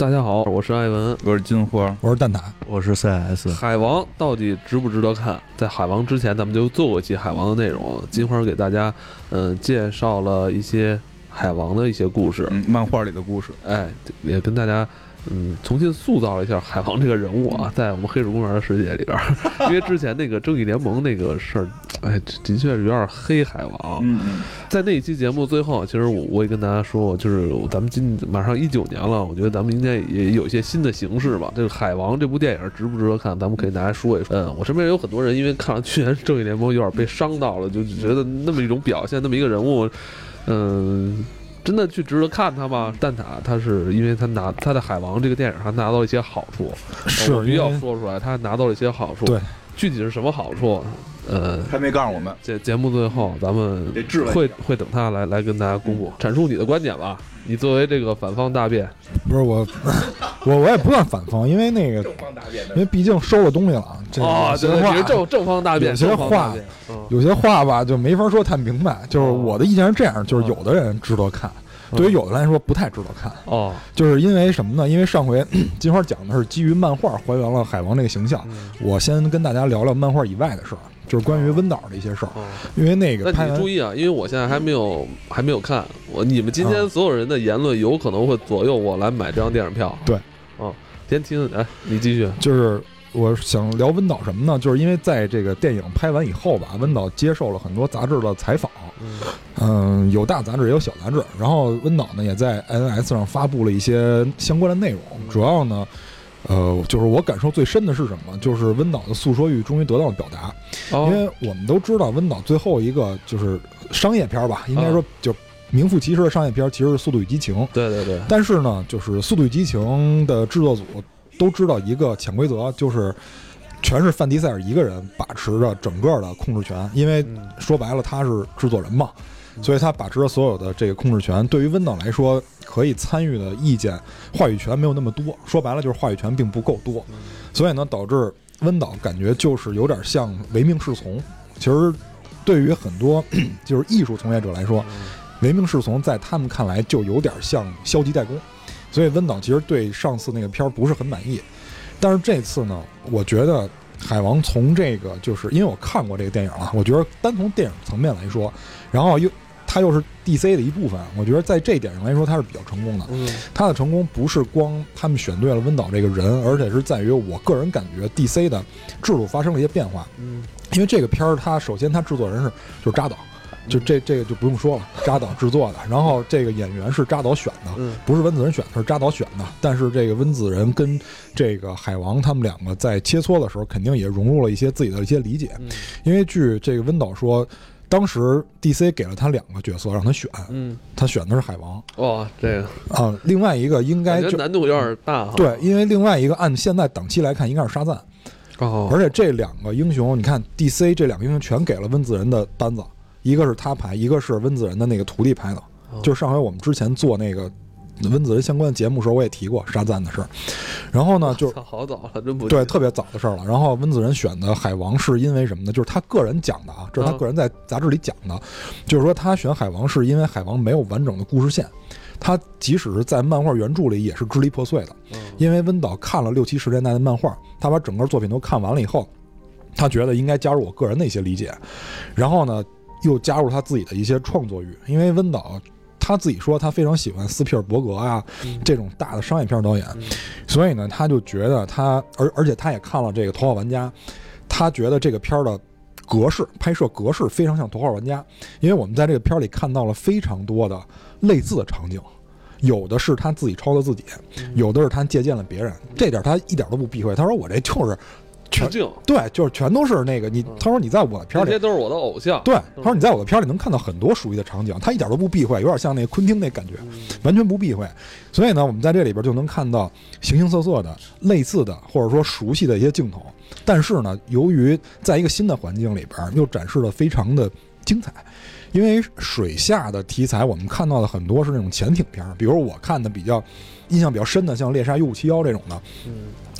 大家好，我是艾文，我是金花，我是蛋挞，我是 CS。海王到底值不值得看？在海王之前，咱们就做过一期海王的内容。金花给大家，嗯，介绍了一些海王的一些故事，漫画里的故事，哎，也跟大家。嗯，重新塑造了一下海王这个人物啊，在我们黑水公园的世界里边，因为之前那个正义联盟那个事儿，哎，的确是有点黑海王。嗯在那一期节目最后，其实我我也跟大家说过，就是咱们今马上一九年了，我觉得咱们应该也有一些新的形式吧。这个海王这部电影值不值得看？咱们可以大家说一说。嗯，我身边有很多人因为看了去年正义联盟，有点被伤到了，就觉得那么一种表现，那么一个人物，嗯。真的去值得看他吗？蛋挞他是因为他拿他的海王这个电影他拿到了一些好处，是必须要说出来，他拿到了一些好处。对，具体是什么好处？呃，还没告诉我们。节节目最后咱们会会等他来来跟大家公布，阐述你的观点吧。你作为这个反方大辩，不是我，我我也不算反方，因为那个，因为毕竟收了东西了啊。啊，这话正正方大辩，有些话，有些话吧就没法说太明白。就是我的意见是这样，就是有的人值得看，对于有的来说不太值得看。哦，就是因为什么呢？因为上回 金花讲的是基于漫画还原了海王这个形象，我先跟大家聊聊漫画以外的事儿。就是关于温导的一些事儿，因为那个，那你注意啊，因为我现在还没有还没有看，我你们今天所有人的言论有可能会左右我来买这张电影票。对，嗯，先听，哎，你继续。就是我想聊温导什么呢？就是因为在这个电影拍完以后吧，温导接受了很多杂志的采访，嗯，有大杂志也有小杂志，然后温导呢也在 NS 上发布了一些相关的内容，主要呢。呃，就是我感受最深的是什么？就是温导的诉说欲终于得到了表达，因为我们都知道温导最后一个就是商业片吧，应该说就名副其实的商业片，其实是《速度与激情》。对对对。但是呢，就是《速度与激情》的制作组都知道一个潜规则，就是全是范迪塞尔一个人把持着整个的控制权，因为说白了他是制作人嘛。所以他把持着所有的这个控制权，对于温导来说，可以参与的意见、话语权没有那么多。说白了就是话语权并不够多，所以呢，导致温导感觉就是有点像唯命是从。其实，对于很多 就是艺术从业者来说，唯命是从在他们看来就有点像消极怠工。所以温导其实对上次那个片儿不是很满意，但是这次呢，我觉得海王从这个就是因为我看过这个电影了，我觉得单从电影层面来说，然后又。它又是 DC 的一部分，我觉得在这一点上来说，它是比较成功的。嗯，它的成功不是光他们选对了温导这个人，而且是在于我个人感觉 DC 的制度发生了一些变化。嗯，因为这个片儿，它首先它制作人是就是扎导，就这这个就不用说了，扎导制作的。然后这个演员是扎导选的，不是温子仁选的，是扎导选的。但是这个温子仁跟这个海王他们两个在切磋的时候，肯定也融入了一些自己的一些理解。因为据这个温导说。当时 DC 给了他两个角色让他选，嗯，他选的是海王。哇，这个啊，另外一个应该就难度有点大。对，因为另外一个按现在档期来看，应该是沙赞。哦，而且这两个英雄，你看 DC 这两个英雄全给了温子仁的班子，一个是他拍，一个是温子仁的那个徒弟拍的。就是上回我们之前做那个。温子仁相关的节目时候，我也提过沙赞的事儿。然后呢，就好早了，真不对，特别早的事儿了。然后温子仁选的海王是因为什么呢？就是他个人讲的啊，这是他个人在杂志里讲的，就是说他选海王是因为海王没有完整的故事线，他即使是在漫画原著里也是支离破碎的。因为温导看了六七十年代的漫画，他把整个作品都看完了以后，他觉得应该加入我个人的一些理解，然后呢，又加入他自己的一些创作欲，因为温导。他自己说，他非常喜欢斯皮尔伯格啊这种大的商业片导演，所以呢，他就觉得他，而而且他也看了这个《头号玩家》，他觉得这个片儿的格式拍摄格式非常像《头号玩家》，因为我们在这个片儿里看到了非常多的类似的场景，有的是他自己抄的自己，有的是他借鉴了别人，这点他一点都不避讳。他说：“我这就是。”全镜对，就是全都是那个你。他说你在我的片里，这些都是我的偶像。对，他说你在我的片里能看到很多熟悉的场景，他一点都不避讳，有点像那个昆汀那感觉，完全不避讳。所以呢，我们在这里边就能看到形形色色的类似的或者说熟悉的一些镜头。但是呢，由于在一个新的环境里边，又展示的非常的精彩。因为水下的题材，我们看到的很多是那种潜艇片，比如我看的比较印象比较深的，像《猎杀 U 五七幺》这种的。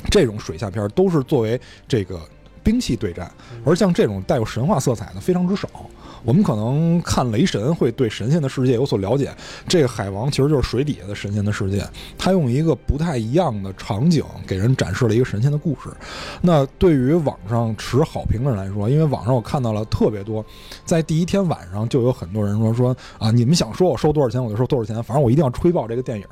这种水下片都是作为这个兵器对战，而像这种带有神话色彩的非常之少。我们可能看雷神会对神仙的世界有所了解，这个海王其实就是水底下的神仙的世界。他用一个不太一样的场景给人展示了一个神仙的故事。那对于网上持好评的人来说，因为网上我看到了特别多，在第一天晚上就有很多人说说啊，你们想说我收多少钱我就收多少钱，反正我一定要吹爆这个电影。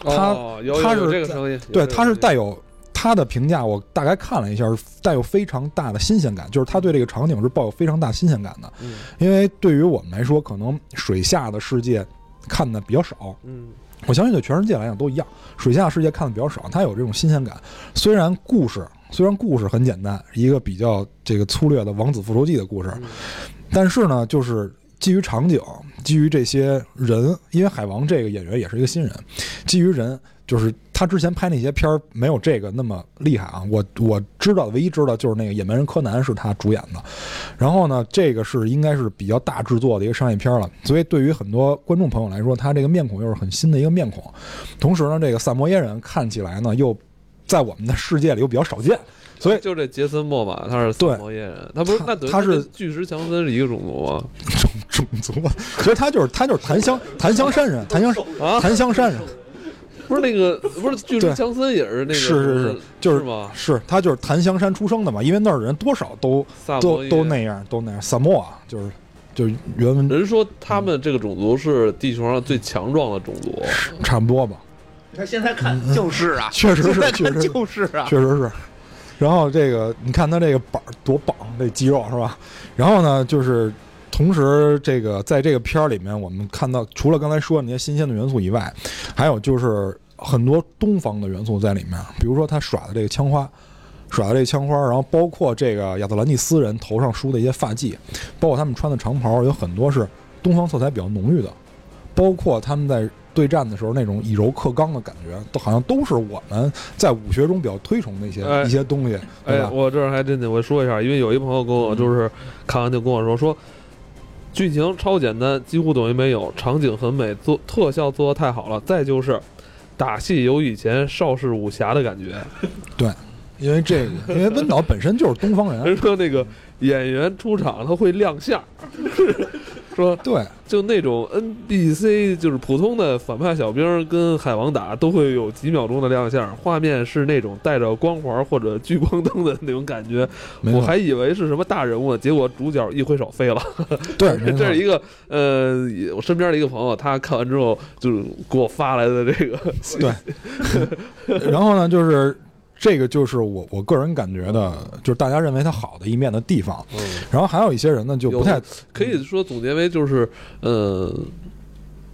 他他是对，他是带有。他的评价我大概看了一下，带有非常大的新鲜感，就是他对这个场景是抱有非常大新鲜感的。嗯，因为对于我们来说，可能水下的世界看的比较少。嗯，我相信对全世界来讲都一样，水下世界看的比较少，他有这种新鲜感。虽然故事虽然故事很简单，一个比较这个粗略的王子复仇记的故事，但是呢，就是基于场景，基于这些人，因为海王这个演员也是一个新人，基于人。就是他之前拍那些片儿没有这个那么厉害啊，我我知道唯一知道就是那个《野蛮人柯南》是他主演的，然后呢，这个是应该是比较大制作的一个商业片了，所以对于很多观众朋友来说，他这个面孔又是很新的一个面孔，同时呢，这个萨摩耶人看起来呢又在我们的世界里又比较少见，所以就这杰森·莫玛他是萨摩耶人，他不是那他是巨石强森是一个种族吗？种种族，其实他就是他就是檀香檀香山人，檀香啊檀香山人。不是那个，不是巨人强森也是那个，是是是，就是吗？是他就是檀香山出生的嘛，因为那儿的人多少都都都那样，都那样。萨摩啊，就是就原文人说他们这个种族是地球上最强壮的种族，差不多吧？你看现在看就是啊，确实是，确实就是啊，确实是。然后这个你看他这个板多棒，这肌肉是吧？然后呢，就是。同时，这个在这个片儿里面，我们看到除了刚才说的那些新鲜的元素以外，还有就是很多东方的元素在里面。比如说他耍的这个枪花，耍的这个枪花，然后包括这个亚特兰蒂斯人头上梳的一些发髻，包括他们穿的长袍，有很多是东方色彩比较浓郁的。包括他们在对战的时候那种以柔克刚的感觉，都好像都是我们在武学中比较推崇的一些一些东西。哎，我这儿还真得我说一下，因为有一朋友跟我就是看完就跟我说说。剧情超简单，几乎等于没有。场景很美，做特效做的太好了。再就是，打戏有以前邵氏武侠的感觉。对，因为这个，因为温导本身就是东方人。人说那个演员出场他会亮相。说对，就那种 NBC 就是普通的反派小兵跟海王打都会有几秒钟的亮相，画面是那种带着光环或者聚光灯的那种感觉。我还以为是什么大人物呢，结果主角一挥手飞了。对，这是一个呃，我身边的一个朋友，他看完之后就是给我发来的这个。对，然后呢，就是。这个就是我我个人感觉的，就是大家认为它好的一面的地方。嗯，然后还有一些人呢，就不太可以说总结为就是，呃，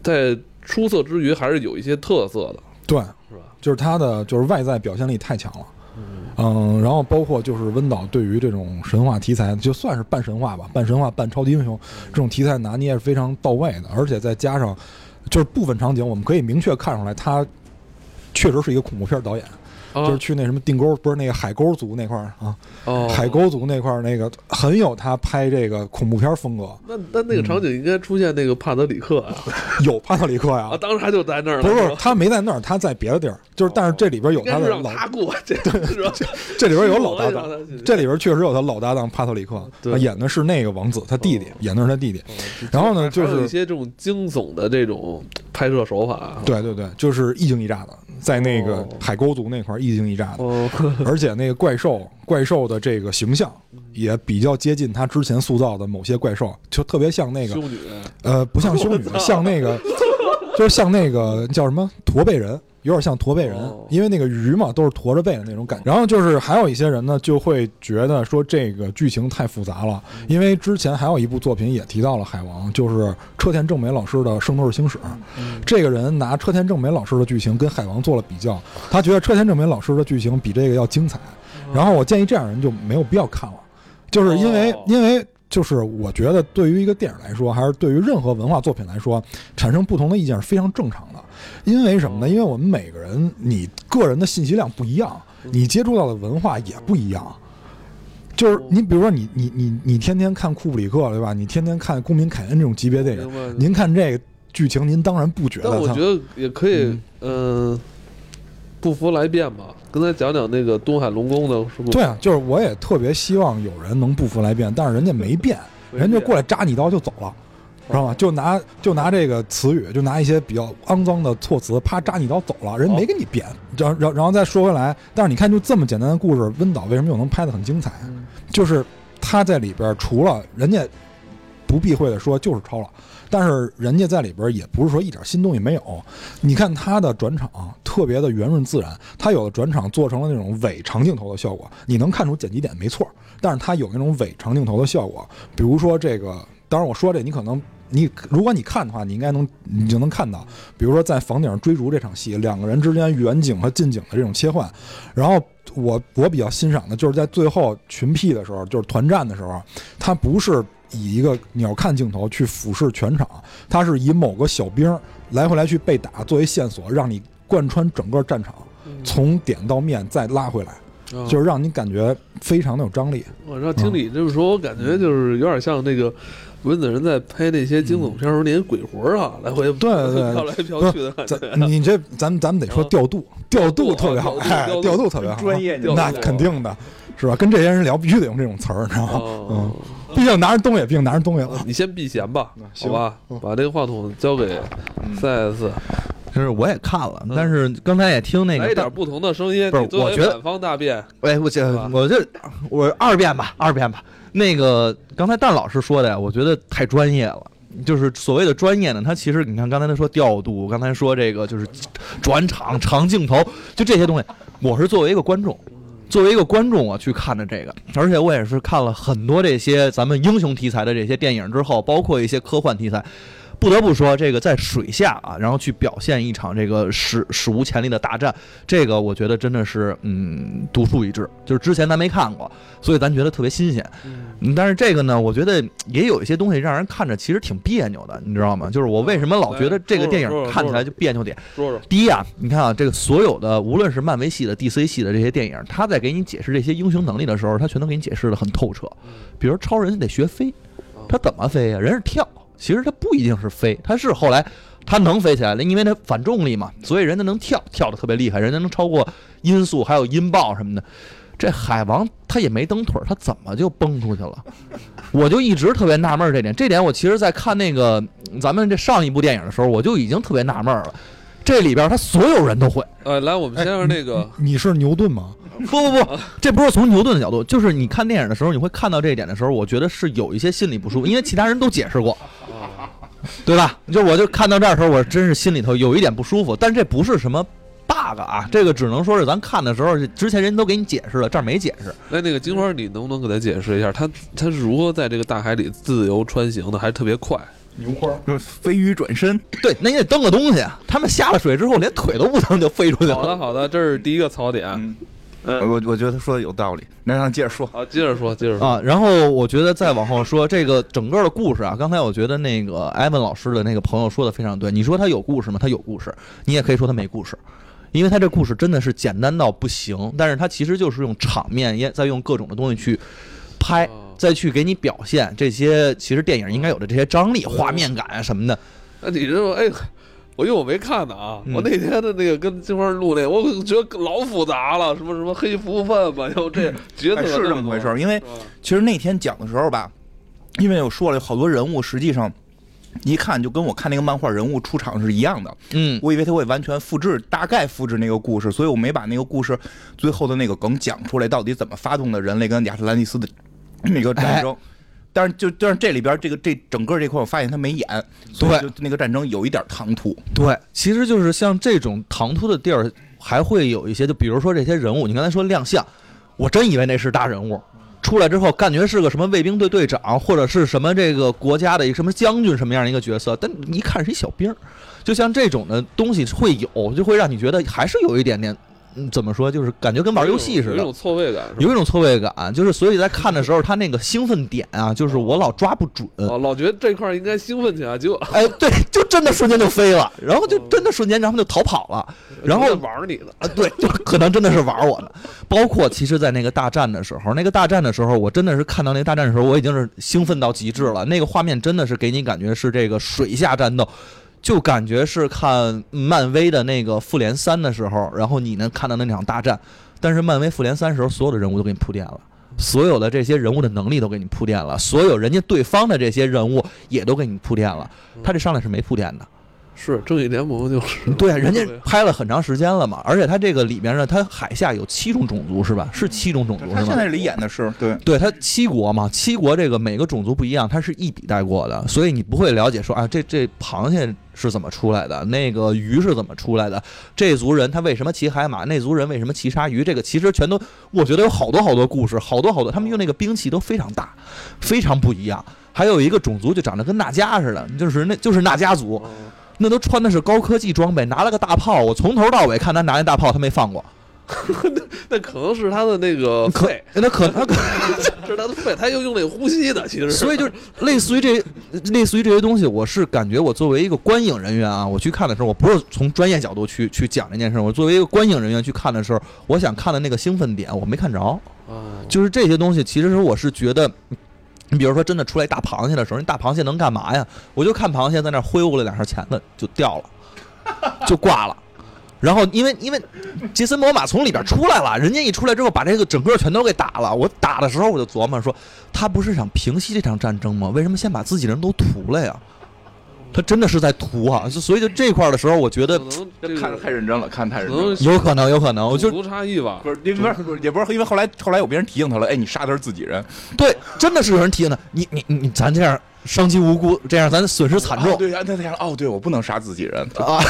在出色之余还是有一些特色的。对，是吧？就是它的就是外在表现力太强了。嗯，然后包括就是温导对于这种神话题材，就算是半神话吧，半神话半超级英雄这种题材拿捏是非常到位的，而且再加上就是部分场景，我们可以明确看出来，他确实是一个恐怖片导演。就是去那什么定沟，不是那个海沟族那块儿啊，海沟族那块儿那个很有他拍这个恐怖片风格。那那那个场景应该出现那个帕特里克啊，有帕特里克呀，啊，当时他就在那儿了。不是，他没在那儿，他在别的地儿。就是，但是这里边有他的老，这这里边有老搭档，这里边确实有他老搭档帕特里克，演的是那个王子，他弟弟演的是他弟弟。然后呢，就是一些这种惊悚的这种拍摄手法。对对对，就是一惊一乍的。在那个海沟族那块一惊一乍的，而且那个怪兽怪兽的这个形象也比较接近他之前塑造的某些怪兽，就特别像那个修女，呃，不像修女，像那个，就是像那个叫什么驼背人。有点像驼背人，因为那个鱼嘛都是驼着背的那种感觉。然后就是还有一些人呢，就会觉得说这个剧情太复杂了，因为之前还有一部作品也提到了海王，就是车田正美老师的《圣斗士星矢》。这个人拿车田正美老师的剧情跟海王做了比较，他觉得车田正美老师的剧情比这个要精彩。然后我建议这样人就没有必要看了，就是因为因为。就是我觉得，对于一个电影来说，还是对于任何文化作品来说，产生不同的意见是非常正常的。因为什么呢？因为我们每个人，你个人的信息量不一样，你接触到的文化也不一样。就是你，比如说你，你，你，你天天看库布里克，对吧？你天天看《公民凯恩》这种级别电影，您看这个剧情，您当然不觉得。但我觉得也可以，嗯。不服来辩嘛，刚才讲讲那个东海龙宫的，是不？对啊，就是我也特别希望有人能不服来辩，但是人家没辩，人家过来扎你一刀就走了。知道吗？就拿就拿这个词语，就拿一些比较肮脏的措辞，啪扎你一刀走了，人没跟你辩。然然然后再说回来，但是你看，就这么简单的故事，温导为什么又能拍得很精彩？就是他在里边除了人家不避讳的说就是抄了，但是人家在里边也不是说一点新东西没有。你看他的转场特别的圆润自然，他有的转场做成了那种伪长镜头的效果，你能看出剪辑点没错，但是他有那种伪长镜头的效果，比如说这个。当然，我说这你可能你如果你看的话，你应该能你就能看到，比如说在房顶上追逐这场戏，两个人之间远景和近景的这种切换。然后我我比较欣赏的就是在最后群 P 的时候，就是团战的时候，它不是以一个鸟瞰镜头去俯视全场，它是以某个小兵来回来去被打作为线索，让你贯穿整个战场，从点到面再拉回来。就是让你感觉非常的有张力。我知道听你这么说，我感觉就是有点像那个文子仁在拍那些惊悚片时候那些鬼魂啊，来回对对飘来飘去的感觉。你这咱咱们得说调度，调度特别好，哎，调度特别好，专业那肯定的，是吧？跟这些人聊必须得用这种词儿，你知道吗？嗯，毕竟拿着东西，毕竟拿着东西了。你先避嫌吧，好吧？把这个话筒交给赛斯。就是我也看了，但是刚才也听那个来点不同的声音。不是，我觉得反方大辩。哎，我这我这我二辩吧，二辩吧。那个刚才蛋老师说的呀，我觉得太专业了。就是所谓的专业呢，他其实你看刚才他说调度，刚才说这个就是转场、长镜头，就这些东西，我是作为一个观众，作为一个观众我去看的这个，而且我也是看了很多这些咱们英雄题材的这些电影之后，包括一些科幻题材。不得不说，这个在水下啊，然后去表现一场这个史史无前例的大战，这个我觉得真的是嗯独树一帜，就是之前咱没看过，所以咱觉得特别新鲜。嗯，但是这个呢，我觉得也有一些东西让人看着其实挺别扭的，你知道吗？就是我为什么老觉得这个电影看起来就别扭点？说说。第一啊，你看啊，这个所有的无论是漫威系的、DC 系的这些电影，他在给你解释这些英雄能力的时候，他全都给你解释的很透彻。比如超人得学飞，他怎么飞呀？人是跳。其实它不一定是飞，它是后来它能飞起来了，因为它反重力嘛，所以人家能跳，跳的特别厉害，人家能超过音速，还有音爆什么的。这海王他也没蹬腿，他怎么就蹦出去了？我就一直特别纳闷这点。这点我其实在看那个咱们这上一部电影的时候，我就已经特别纳闷了。这里边他所有人都会。呃，来，我们先让那个，你是牛顿吗？不不不，这不是从牛顿的角度，就是你看电影的时候，你会看到这一点的时候，我觉得是有一些心里不舒服，因为其他人都解释过。对吧？就我就看到这儿的时候，我真是心里头有一点不舒服。但这不是什么 bug 啊，这个只能说是咱看的时候，之前人都给你解释了，这儿没解释。那那个金花，你能不能给他解释一下，他他是如何在这个大海里自由穿行的，还特别快？牛花就是飞鱼转身，对，那你得蹬个东西。他们下了水之后，连腿都不蹬就飞出去了。好的，好的，这是第一个槽点。我我觉得他说的有道理，那让接着说。好，接着说，接着说啊。然后我觉得再往后说这个整个的故事啊，刚才我觉得那个艾文老师的那个朋友说的非常对。你说他有故事吗？他有故事。你也可以说他没故事，因为他这故事真的是简单到不行。但是他其实就是用场面，也在用各种的东西去拍，再去给你表现这些其实电影应该有的这些张力、画面感啊什么的。那你这哎。我因为我没看呢啊，我那天的那个跟金花录那，我觉得老复杂了，什么什么黑福分吧，又这角色是这么回事。因为其实那天讲的时候吧，因为我说了好多人物，实际上一看就跟我看那个漫画人物出场是一样的。嗯，我以为他会完全复制，大概复制那个故事，所以我没把那个故事最后的那个梗讲出来，到底怎么发动的人类跟亚特兰蒂斯的那个战争。但是就但是这里边这个这整个这块我发现他没演，对，就那个战争有一点唐突。对，其实就是像这种唐突的地儿，还会有一些，就比如说这些人物，你刚才说亮相，我真以为那是大人物，出来之后感觉是个什么卫兵队队长，或者是什么这个国家的一个什么将军什么样的一个角色，但一看是一小兵儿，就像这种的东西会有，就会让你觉得还是有一点点。嗯，怎么说？就是感觉跟玩游戏似的，有一种错位感，有一种错位感。就是所以在看的时候，他那个兴奋点啊，就是我老抓不准，老觉得这块应该兴奋起来，结果哎，对，就真的瞬间就飞了，然后就真的瞬间，然后就逃跑了，然后玩你的啊，对，就可能真的是玩我的。包括其实，在那个大战的时候，那个大战的时候，我真的是看到那个大战的时候，我已经是兴奋到极致了。那个画面真的是给你感觉是这个水下战斗。就感觉是看漫威的那个复联三的时候，然后你能看到那场大战，但是漫威复联三时候所有的人物都给你铺垫了。所有的这些人物的能力都给你铺垫了，所有人家对方的这些人物也都给你铺垫了，他这上来是没铺垫的。是正义联盟就是对，人家拍了很长时间了嘛，而且他这个里面呢，他海下有七种种族是吧？是七种种族是吗？他现在里演的是对，对他七国嘛，七国这个每个种族不一样，他是一笔带过的，所以你不会了解说啊，这这螃蟹是怎么出来的，那个鱼是怎么出来的，这族人他为什么骑海马，那族人为什么骑鲨鱼，这个其实全都我觉得有好多好多故事，好多好多，他们用那个兵器都非常大，非常不一样。还有一个种族就长得跟纳迦似的，就是那就是纳迦族。那都穿的是高科技装备，拿了个大炮，我从头到尾看他拿那大炮，他没放过。那 那可能是他的那个肺，那可他可 是他的肺，他又用那个呼吸的，其实。所以就类似于这类似于这些东西，我是感觉我作为一个观影人员啊，我去看的时候，我不是从专业角度去去讲这件事，我作为一个观影人员去看的时候，我想看的那个兴奋点我没看着。就是这些东西，其实我是觉得。你比如说，真的出来大螃蟹的时候，那大螃蟹能干嘛呀？我就看螃蟹在那挥舞了两下钳子，就掉了，就挂了。然后因为因为杰森·摩马从里边出来了，人家一出来之后把这个整个全都给打了。我打的时候我就琢磨说，他不是想平息这场战争吗？为什么先把自己人都屠了呀？他真的是在图啊，所以就这块的时候，我觉得看的太认真了，看太认真了，有可能，有可能，我就族差异吧，不是，因为不是，也不是，因为后来后来有别人提醒他了，哎，你杀的是自己人，对，真的是有人提醒他，你你你，咱这样伤及无辜，这样咱损失惨重，对，他他想，哦，对我不能杀自己人啊，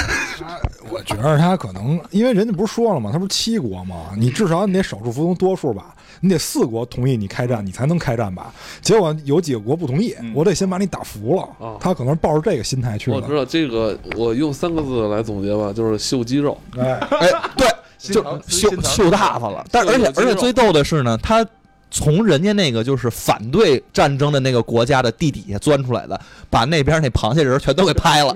我觉得他可能，因为人家不是说了吗？他不是七国吗？你至少你得少数服从多数吧。你得四国同意你开战，你才能开战吧？结果有几个国不同意，我得先把你打服了。他可能抱着这个心态去的。我知道这个，我用三个字来总结吧，就是秀肌肉。哎哎，对，就秀秀大发了。但而且而且最逗的是呢，他。从人家那个就是反对战争的那个国家的地底下钻出来的，把那边那螃蟹人全都给拍了。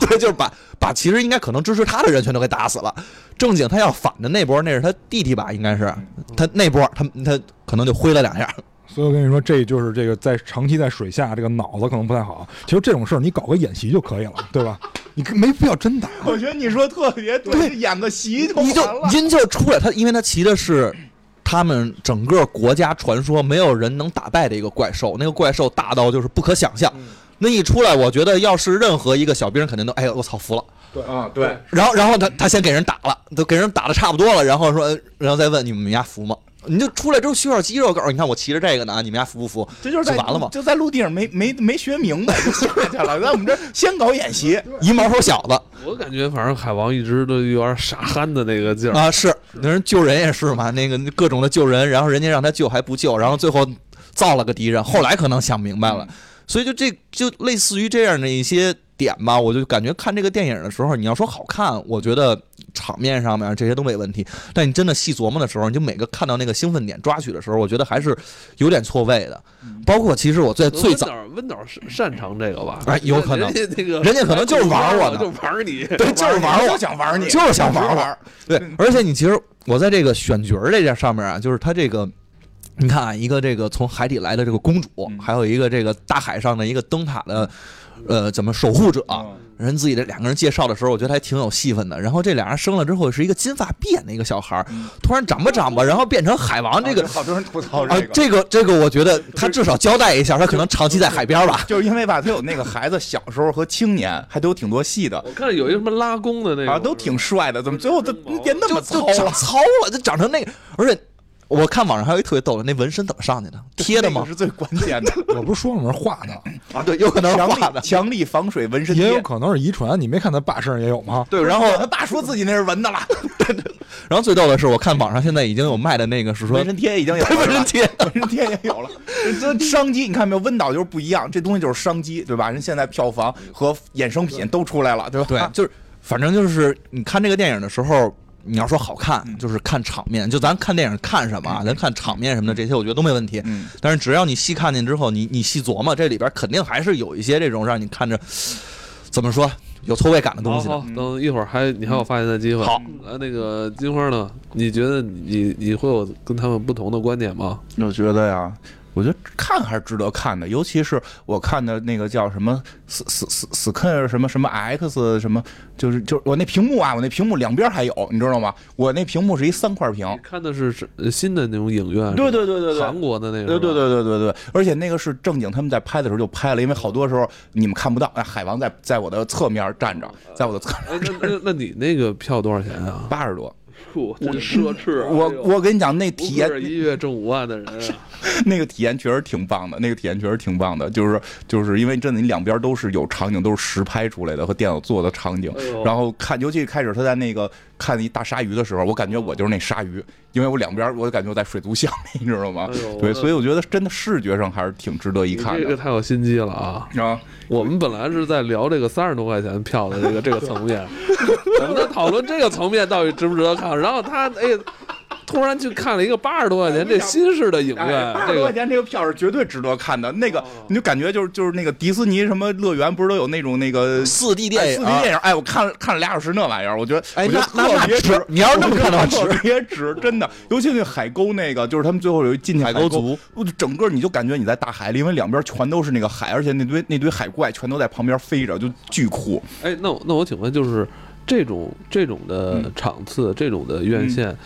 对，就是把把其实应该可能支持他的人全都给打死了。正经他要反的那波，那是他弟弟吧？应该是他那波，他他可能就挥了两下。所以我跟你说，这就是这个在长期在水下，这个脑子可能不太好。其实这种事儿你搞个演习就可以了，对吧？你没必要真打。我觉得你说特别对，演个习就你就您就出来，他因为他骑的是。他们整个国家传说没有人能打败的一个怪兽，那个怪兽大到就是不可想象。那一出来，我觉得要是任何一个小兵，肯定都哎呦，我操，服了。对啊，对。然后，然后他他先给人打了，都给人打的差不多了，然后说，然后再问你们家服吗？你就出来之后需要肌肉，告诉你看我骑着这个呢，你们家服不服？这就是完了吗？就在陆地上没没没学明白就下去了，在我们这先搞演习，一毛头小子。我感觉反正海王一直都有点傻憨的那个劲儿啊，是那人救人也是嘛，那个各种的救人，然后人家让他救还不救，然后最后造了个敌人，后来可能想明白了，所以就这就类似于这样的一些。点吧，我就感觉看这个电影的时候，你要说好看，我觉得场面上面这些都没问题。但你真的细琢磨的时候，你就每个看到那个兴奋点抓取的时候，我觉得还是有点错位的。包括其实我在最早，温导是擅长这个吧？哎，有可能，那个人家可能就是玩我，就玩你，对，就是玩我，就想玩你，就是想玩玩。对，而且你其实我在这个选角这件上面啊，就是他这个，你看啊，一个这个从海底来的这个公主，还有一个这个大海上的一个灯塔的。呃，怎么守护者？人自己的两个人介绍的时候，我觉得还挺有戏份的。然后这俩人生了之后，是一个金发碧眼的一个小孩突然长吧长吧，然后变成海王。这个好多人吐槽这个，这个这个，我觉得他至少交代一下，他可能长期在海边吧。就是因为吧，他有那个孩子小时候和青年，还都有挺多戏的。我看有一个什么拉弓的那个，都挺帅的，怎么最后他变那么糙了？糙了，就长成那个，而且。我看网上还有一特别逗的，那纹身怎么上去的？贴的吗？是最关键的。我不是说了吗？画的 啊，对，有可能是画的，强力防水纹身贴也有可能是遗传。你没看他爸身上也有吗？对，然后 他爸说自己那是纹的了。对对然后最逗的是，我看网上现在已经有卖的那个是说纹身贴已经有纹身贴，纹身贴也有了。这商机你看没有？温导就是不一样，这东西就是商机，对吧？人现在票房和衍生品都出来了，对吧？对，就是反正就是你看这个电影的时候。你要说好看，就是看场面。就咱看电影看什么，咱看场面什么的，这些我觉得都没问题。但是只要你细看见之后，你你细琢磨，这里边肯定还是有一些这种让你看着 怎么说有错位感的东西。好，等一会儿还你还有发言的机会。好，呃，那个金花呢？你觉得你你会有跟他们不同的观点吗？我觉得呀，我觉得看还是值得看的，尤其是我看的那个叫什么斯斯斯斯肯什么什么 X 什么，就是就是我那屏幕啊，我那屏幕两边还有，你知道吗？我那屏幕是一三块屏，看的是新的那种影院，对对对对对。韩国的那个，对对对对对对，而且那个是正经，他们在拍的时候就拍了，因为好多时候你们看不到，哎，海王在在我的侧面站着，在我的侧面，那那那你那个票多少钱啊？八十多，我真奢侈啊！我我跟你讲，那体验一月挣五万的人啊，那个体验确实挺棒的，那个体验确实挺棒的，就是就是因为真的你两边都是有场景，都是实拍出来的和电脑做的场景哎，然后看，尤其开始他在那个看一大鲨鱼的时候，我感觉我就是那鲨鱼，因为我两边我感觉我在水族箱里，你知道吗哎？对，所以我觉得真的视觉上还是挺值得一看的。这个太有心机了啊！啊，我们本来是在聊这个三十多块钱票的这个这个层面，我们在讨论这个层面到底值不值得看。然后他哎，突然去看了一个八十多块钱这新式的影院，八十多块钱这个票是绝对值得看的。那个你就感觉就是就是那个迪士尼什么乐园不是都有那种那个四 D 电影四 D 电影？哎，我看了看了俩小时那玩意儿，我觉得哎那那特别那值你要是那么看的话我觉得特别值，真的。尤其那海沟那个，就是他们最后有一进去海沟族，我就整个你就感觉你在大海里，因为两边全都是那个海，而且那堆那堆海怪全都在旁边飞着，就巨酷。哎，那我那我请问，就是这种这种的嗯场次，这种的院线，嗯，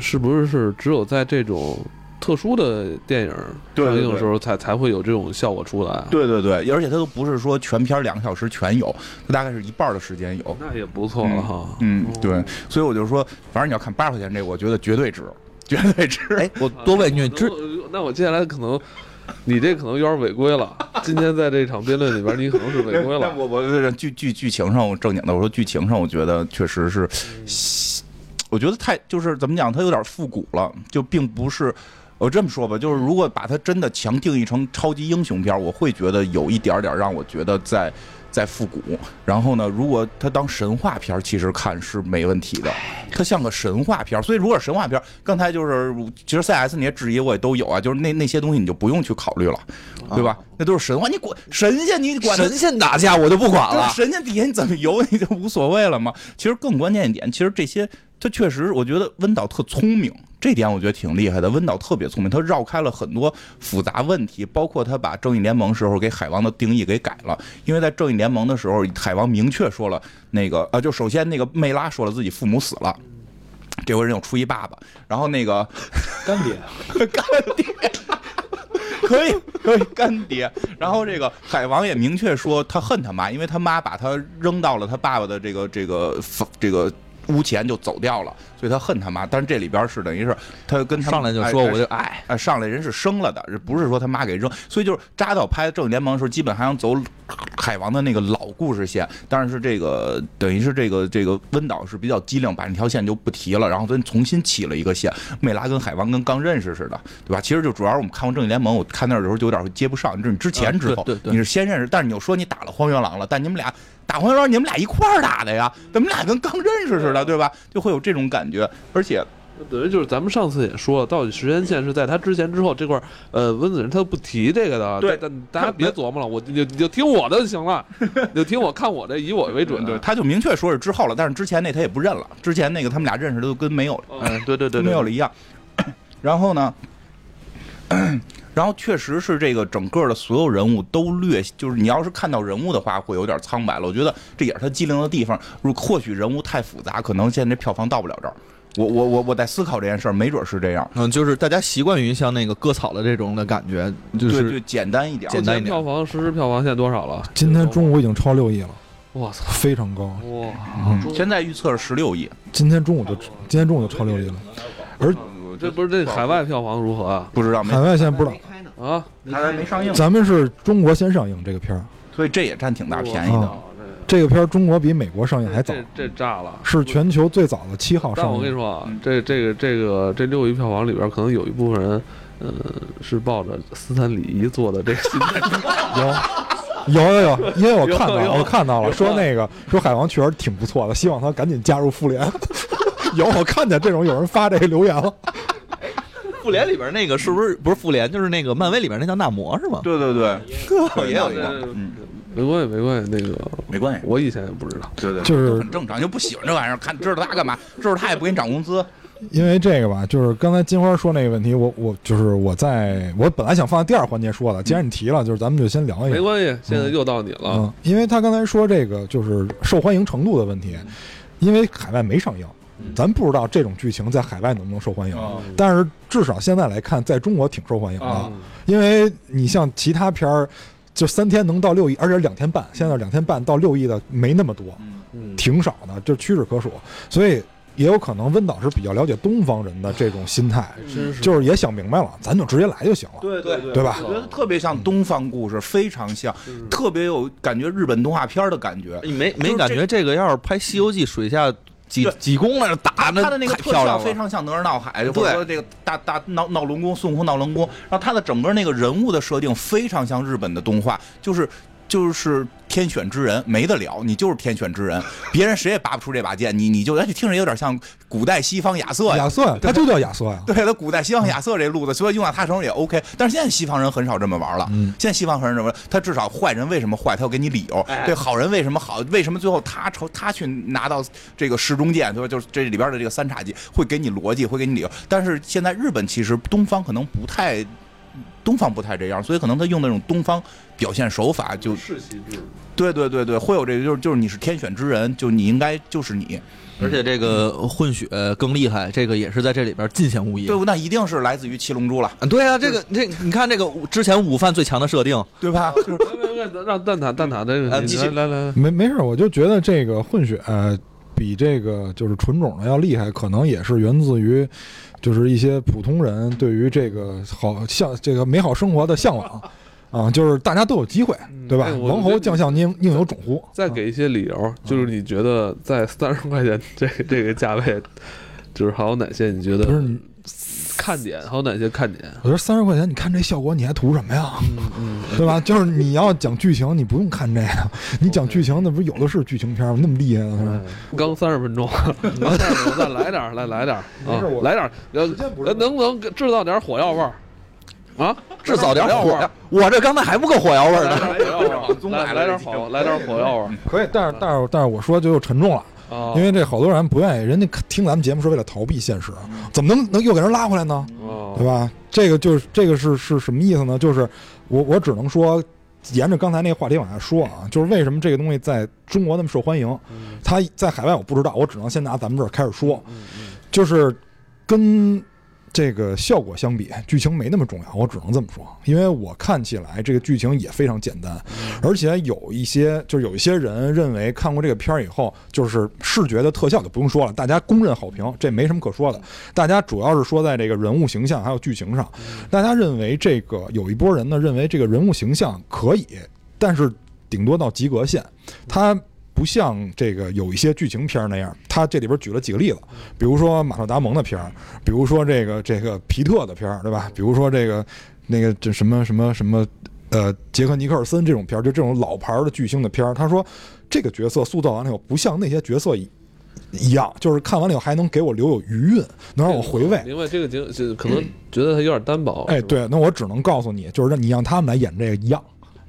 是不是是只有在这种特殊的电影上映的时候才才会有这种效果出来？，对对对，而且它都不是说全片两个小时全有，它大概是一半的时间有。那也不错了哈。嗯，哦对，所以我就说，反正你要看八十块钱这个，我觉得绝对值，绝对值。哎，我多问一句，知那我那我接下来可能，你这可能有点违规了。今天在这场辩论里边，你可能是违规了但。我我剧剧剧情上，我正经的，我说剧情上，我觉得确实是，我觉得太就是怎么讲，它有点复古了，就并不是。我这么说吧，就是如果把它真的强定义成超级英雄片儿，我会觉得有一点点让我觉得在在复古。然后呢，如果它当神话片儿，其实看是没问题的，它像个神话片儿。所以如果是神话片儿，刚才就是其实 CS 那些质疑我也都有啊，就是那那些东西你就不用去考虑了，对吧？那都是神话，你管神仙你管神仙打架我就不管了。神仙底下你怎么游你就无所谓了嘛。其实更关键一点，其实这些他确实，我觉得温导特聪明，这点我觉得挺厉害的。温导特别聪明，他绕开了很多复杂问题，包括他把正义联盟时候给海王的定义给改了。因为在正义联盟的时候，海王明确说了那个啊，就首先那个梅拉说了自己父母死了。这回人有出一爸爸，然后那个干爹，干爹，可以可以干爹。然后这个海王也明确说他恨他妈，因为他妈把他扔到了他爸爸的这个这个这个屋前就走掉了，所以他恨他妈。但是这里边是等于是他跟他上来就说哎我就爱，啊，上来人是生了的，不是说他妈给扔，所以就是扎导拍《正义联盟》的时候，基本还想走海王的那个老故事线，但是这个等于是这个这个温导是比较机灵，把那条线就不提了，然后咱重新起了一个线，梅拉跟海王跟刚认识似的，对吧？其实就主要是我们看过《正义联盟》，我看那儿的时候就有点接不上，就是你之前之后，对对你是先认识，但是你又说你打了荒原狼了，但你们俩。打荒原狼，你们俩一块儿打的呀？怎么俩跟刚认识似的，对吧？就会有这种感觉，而且等于就是咱们上次也说了，到底时间线是在他之前之后这块儿，呃，温子仁他不提这个的，对大家别琢磨了，我你就你就听我的就行了，你就听我看我的，以我为准。对，他就明确说是之后了，但是之前那他也不认了，之前那个他们俩认识的都跟没有嗯，对对对跟没有了一样。然后呢，然后确实是这个整个的所有人物都略，就是你要是看到人物的话，会有点苍白了。我觉得这也是他机灵的地方。如或许人物太复杂，可能现在这票房到不了这儿。我我我我在思考这件事儿，没准是这样。嗯，就是大家习惯于像那个割草的这种的感觉，就是对对，简单一点。简单一点票房实时票房现在多少了？今天中午已经超六亿了，我操！非常高。哇，嗯，现在预测是十六亿，今天中午就今天中午就超六亿了，而这不是这海外票房如何啊？不知道没海外现在不知道，啊，海外没上映，咱们是中国先上映这个片儿，所以这也占挺大便宜的。啊这个片儿中国比美国上映还早，这这炸了。是全球最早的七号上映。我跟你说啊嗯，这这个这个这六亿票房里边，可能有一部分人，呃，是抱着斯坦李仪做的这个心态。有有有有，因为我看到我看到了，说那个说海王确实挺不错的，希望他赶紧加入复联。有我看见这种有人发这个留言了，复联里边那个是不是不是复联，就是那个漫威里边那叫纳摩是吗？对对对，也有一个，嗯，没关系，没关系。那个没关系，我以前也不知道。对对，就是很正常，就不喜欢这玩意儿，看知道他干嘛？知道他也不给你涨工资，因为这个吧，就是刚才金花说那个问题，我我就是我在我本来想放在第二环节说的，既然你提了，就是咱们就先聊一下。没关系，现在又到你了。嗯，因为他刚才说这个就是受欢迎程度的问题，因为海外没上映，咱不知道这种剧情在海外能不能受欢迎。但是至少现在来看，在中国挺受欢迎的，啊，因为你像其他片儿，就三天能到六亿，而且两天半，现在两天半到六亿的没那么多，嗯，挺少的，就屈指可数。所以也有可能温导是比较了解东方人的这种心态，就是也想明白了，咱就直接来就行了。对对对。对吧？我觉得特别像东方故事，非常像，特别有感觉日本动画片的感觉。你没没感觉这个要是拍《西游记》水下几对几公来打他他的那个特效。非常像《哪吒闹海》，或对者说这个大大闹闹龙宫，孙悟空闹龙宫，然后他的整个那个人物的设定非常像日本的动画，就是就是天选之人，没得了，你就是天选之人，别人谁也拔不出这把剑，你你就而且听着有点像古代西方亚瑟呀。亚瑟呀，他就叫亚瑟呀。对他古代西方亚瑟这路子，所以用在他身上也 OK。但是现在西方人很少这么玩了。嗯现在西方人这么，他至少坏人为什么坏，他要给你理由。对好人为什么好，为什么最后他抽他去拿到这个时中剑，对吧？就是这里边的这个三叉戟，会给你逻辑，会给你理由。但是现在日本其实东方可能不太，东方不太这样，所以可能他用那种东方表现手法就，世袭制，对对对对，会有这个就是就是你是天选之人，就你应该就是你。而且这个混血更厉害，这个也是在这里边尽显无疑。对不？那一定是来自于七龙珠了，啊对啊，这个这你看这个之前午饭最强的设定，对吧？让蛋挞蛋挞这个，你啊继续来来来，没没事，我就觉得这个混血、呃比这个就是纯种的要厉害，可能也是源自于，就是一些普通人对于这个好向这个美好生活的向往 啊，就是大家都有机会，对吧哎？王侯将相宁宁有种乎？再给一些理由，就是你觉得在三十块钱这个这个价位，就是还有哪些你觉得不是你，看点？还有哪些看点？我觉得三十块钱，你看这效果，你还图什么呀？嗯对吧？就是你要讲剧情，你不用看这个，你讲剧情，那不是有的是剧情片吗？那么厉害的刚三十分钟，刚三十分钟，再来点儿，来来点儿啊没事我，来点儿，呃能不能制造点火药味儿啊？制造点火药味儿，我这刚才还不够火药味儿来呢。点火药味儿往，中来来点火，来点火药味儿可以，但是但是但是我说就又沉重了。啊！因为这好多人不愿意，人家听咱们节目是为了逃避现实，怎么能能又给人拉回来呢？哦对吧？这个就是这个是是什么意思呢？就是我我只能说，沿着刚才那个话题往下说啊，就是为什么这个东西在中国那么受欢迎，嗯它在海外我不知道，我只能先拿咱们这儿开始说，就是跟这个效果相比，剧情没那么重要，我只能这么说，因为我看起来这个剧情也非常简单，而且有一些就是有一些人认为看过这个片儿以后，就是视觉的特效就不用说了，大家公认好评，这没什么可说的。大家主要是说在这个人物形象还有剧情上，大家认为这个有一波人呢认为这个人物形象可以，但是顶多到及格线，它。不像这个有一些剧情片儿那样，他这里边举了几个例子，比如说马特·达蒙的片儿，比如说这个这个皮特的片儿，对吧？比如说这个那个这什么什么什么，呃，杰克·尼克尔森这种片儿，就这种老牌儿的巨星的片儿，他说这个角色塑造完了以后，不像那些角色一一样，就是看完了以后还能给我留有余韵，能让我回味。明白这个景，就可能觉得他有点单薄。哎，对，那我只能告诉你，就是让你让他们来演这个一样，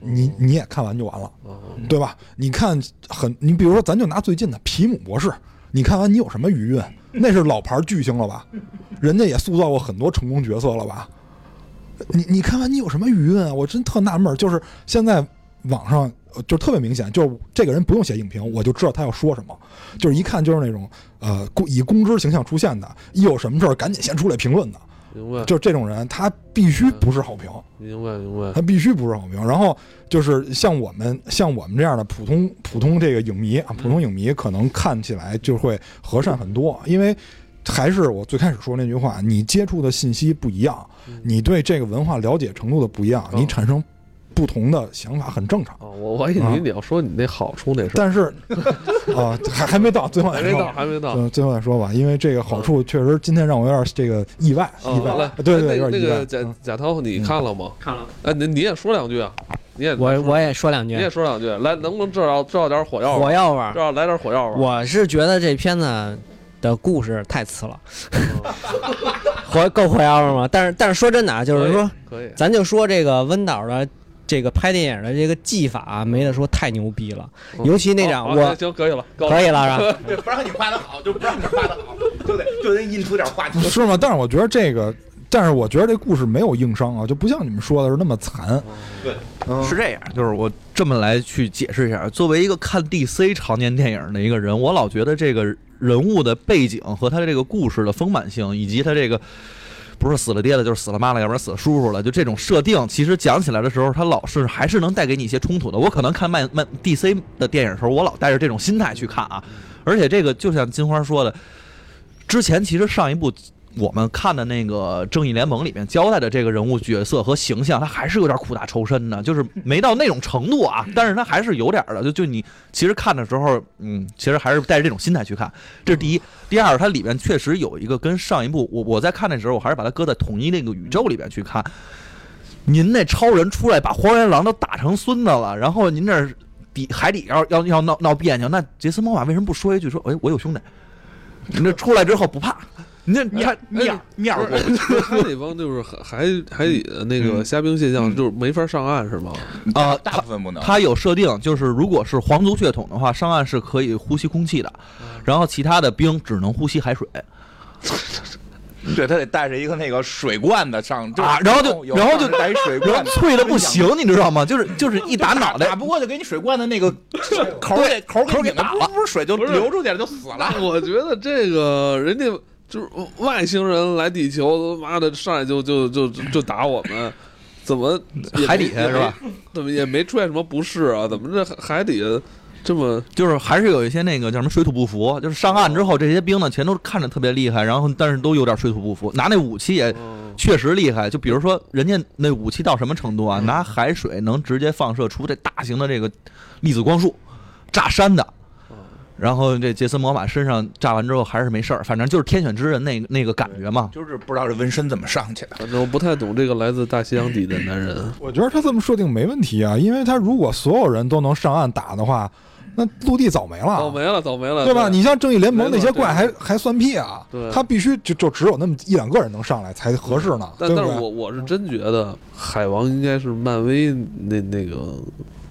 你你也看完就完了。哦对吧？你看很，你比如说，咱就拿最近的皮姆博士，你看完你有什么余韵？那是老牌巨星了吧？人家也塑造过很多成功角色了吧？你你看完你有什么余韵啊？我真特纳闷，就是现在网上呃就特别明显，就是这个人不用写影评，我就知道他要说什么，就是一看就是那种呃公以公知形象出现的，一有什么事儿赶紧先出来评论的，明白，就这种人，他必须不是好评。明白，明白。他必须不是好评。然后就是像我们像我们这样的普通普通这个影迷啊，普通影迷可能看起来就会和善很多，因为还是我最开始说那句话，你接触的信息不一样，你对这个文化了解程度的不一样，嗯你产生不同的想法很正常。哦，我我以啊为你要说你那好处那事儿，但是 啊，还还没到，最后还没到，还没到。嗯，最后再说吧，因为这个好处确实今天让我有点这个意外，哦意外来，对对，哎那有点意外那个。贾嗯贾涛，你看了吗？看了，哎，你你也说两句啊，你也我我也说两句你也说两句，来，能不能制造制造点火药？火药味儿制。造来点火药味儿。我是觉得这片子的故事太次了，火够火药味儿吗？但是但是说真的啊，就是说，可以，咱就说这个温导的这个拍电影的这个技法啊没得说，太牛逼了。嗯尤其那场好我好行可以 了，可以了是吧？对，不让你画的好，就不让你画的好。就得就得印出点话题。是吗？但是我觉得这个，但是我觉得这故事没有硬伤啊，就不像你们说的是那么惨。是这样，就是我这么来去解释一下。作为一个看 DC 常年电影的一个人，我老觉得这个人物的背景和他这个故事的丰满性，以及他这个不是死了爹了，就是死了妈了，要不然死了叔叔了，就这种设定，其实讲起来的时候，他老是还是能带给你一些冲突的。我可能看漫漫 DC 的电影的时候，我老带着这种心态去看啊。而且这个就像金花说的，之前其实上一部。我们看的那个《正义联盟》里面交代的这个人物角色和形象，他还是有点苦大仇深的，就是没到那种程度啊，但是他还是有点的。就就你其实看的时候，嗯，其实还是带着这种心态去看，这是第一。第二，它里面确实有一个跟上一部我我在看的时候，我还是把它搁在统一那个宇宙里边去看。您那超人出来把荒原狼都打成孙子了，然后您这底海底要要要闹闹别扭，那杰森·魔法为什么不说一句说，哎，我有兄弟？你这出来之后不怕？你这面面面过，他那帮就是海海底的那个虾兵蟹将，就是没法上岸是吗？啊，大部分不能。他有设定，就是如果是皇族血统的话，上岸是可以呼吸空气的，然后其他的兵只能呼吸海水。对他得带着一个那个水罐子上啊，然后就然后就带水罐，脆的不行，你知道吗？就是就是一打脑袋，打不过就给你水罐子那个口给口口给打了，不是水就流出去了就死了。我觉得这个人家。就是外星人来地球，他妈的上来就就就就打我们，怎么海底下是吧？怎么也没出现什么不适啊？怎么这海底下这么就是还是有一些那个叫什么水土不服？就是上岸之后，这些兵呢全都看着特别厉害，然后但是都有点水土不服，拿那武器也确实厉害。就比如说人家那武器到什么程度啊？拿海水能直接放射出这大型的这个粒子光束，炸山的。然后这杰森魔法身上炸完之后还是没事儿，反正就是天选之人那那个感觉嘛，就是不知道这纹身怎么上去的。反正我不太懂这个来自大西洋底的男人。我觉得他这么设定没问题啊，因为他如果所有人都能上岸打的话，那陆地早没了，早没了，早没了，对吧？你像正义联盟那些怪还还算屁啊？对，他必须就就只有那么一两个人能上来才合适呢。但但是我我是真觉得海王应该是漫威那那个。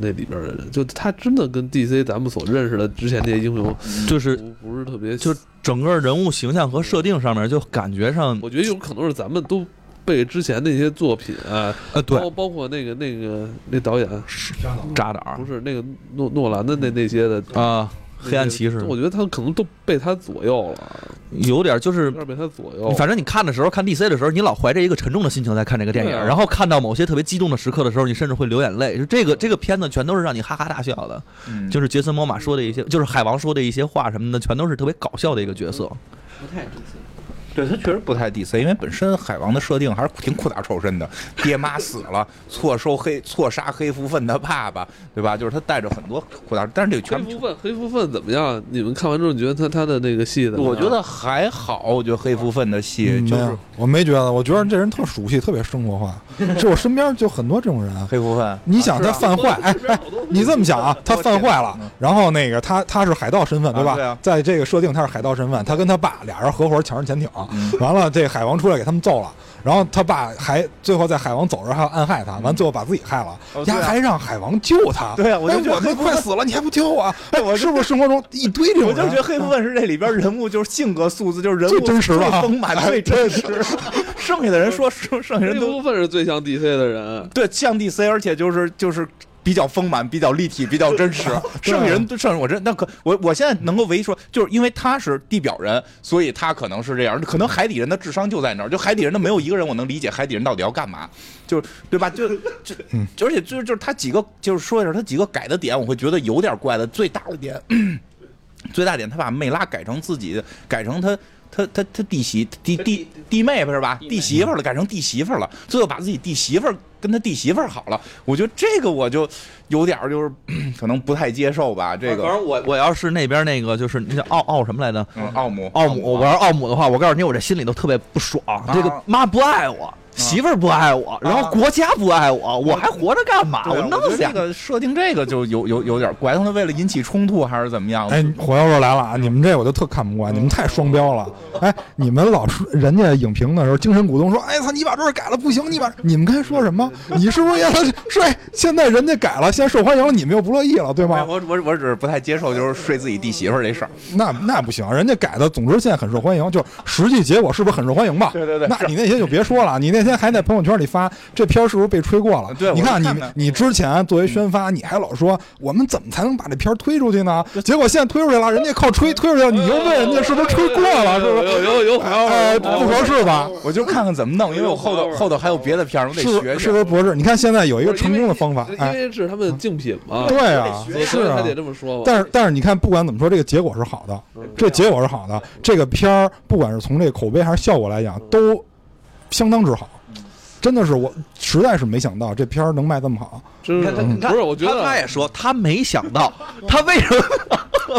那里边的人，就他真的跟 DC 咱们所认识的之前那些英雄，就是不是特别，就整个人物形象和设定上面，就感觉上，我觉得有可能是咱们都被之前那些作品啊，呃，对，包包括那个那个那导演扎导，不是那个诺诺兰的那那些的啊。黑暗骑士，我觉得他可能都被他左右了，有点就是有点被他左右。反正你看的时候，看 DC 的时候，你老怀着一个沉重的心情在看这个电影，然后看到某些特别激动的时刻的时候，你甚至会流眼泪。就这个这个片子全都是让你哈哈大笑的，就是杰森·摩玛说的一些，就是海王说的一些话什么的，全都是特别搞笑的一个角色。不太 DC。对他确实不太 DC，因为本身海王的设定还是挺苦大仇深的，爹妈死了，错收黑错杀黑福分的爸爸，对吧？就是他带着很多苦大，但是这个黑福分黑福分怎么样？你们看完之后，你觉得他他的那个戏的，我觉得还好。我觉得黑福分的戏就是我没觉得，我觉得这人特熟悉，特别生活化。就我身边就很多这种人，黑福分。你想他犯坏，哎哎，你这么想啊？他犯坏了，然后那个他他是海盗身份，对吧？在这个设定他是海盗身份，他跟他爸俩人合伙抢人潜艇。完了，这海王出来给他们揍了，然后他爸还最后在海王走着还要暗害他，完最后把自己害了，丫还让海王救他。对啊，我就我快死了，你还不救我？哎，我是不是生活中一堆这种？我就觉得黑部分是这里边人物就是性格素质就是人物最真实了，丰满最真实。剩下的人说剩剩下人都部分是最像 DC 的人，对，像 DC，而且就是就是。比较丰满，比较立体，比较真实。剩下人都剩下我真那可我我现在能够唯一说，就是因为他是地表人，所以他可能是这样。可能海底人的智商就在那儿，就海底人的没有一个人我能理解海底人到底要干嘛，就是对吧？就就而且就是就是他几个就是说一下他几个改的点，我会觉得有点怪的。最大的点，最大点，他把梅拉改成自己，改成他。他他他弟媳弟弟弟妹夫是吧？弟媳妇了，改成弟媳妇了，最后把自己弟媳妇跟他弟媳妇好了。我觉得这个我就有点就是 可能不太接受吧。这个，反正我我要是那边那个就是那叫奥奥什么来着？奥姆奥姆。我要是奥姆的话，我告诉你，我这心里头特别不爽。这个妈不爱我。媳妇儿不爱我，然后国家不爱我，我还活着干嘛？对啊弄死这！个设定这个就有有有点怪，他们为了引起冲突还是怎么样？哎，火药味来了啊！你们这我就特看不惯，你们太双标了。哎，你们老说人家影评的时候，精神股东说：“哎操，你把这儿改了不行，你把你们该说什么？你是不是也睡？现在人家改了，现在受欢迎了，你们又不乐意了，对哎吗？我我我只是不太接受，就是睡自己弟媳妇儿这事儿。那那不行，人家改的，总之现在很受欢迎，就实际结果是不是很受欢迎吧？对对对那你那些就别说了，你那天还在朋友圈里发这片儿是不是被吹过了？对你看你你之前作为宣发，你还老说我们怎么才能把这片儿推出去呢？结果现在推出去了，人家靠吹推出去了，你又问人家是不是吹过了，是不是？有有有不合适吧？我就看看怎么弄，因为我后头后头还有别的片儿，我得是学学。是不是博士？你看现在有一个成功的方法，因哎，为是他们竞品嘛，对啊，是啊得。这么说嘛。但是但是你看，不管怎么说，这个结果是好的，这结果是好的。这个片儿不管是从这个口碑还是效果来讲，都相当之好。真的是我实在是没想到这片儿能卖这么好。不是，我觉他他得也说他没想到，他为什么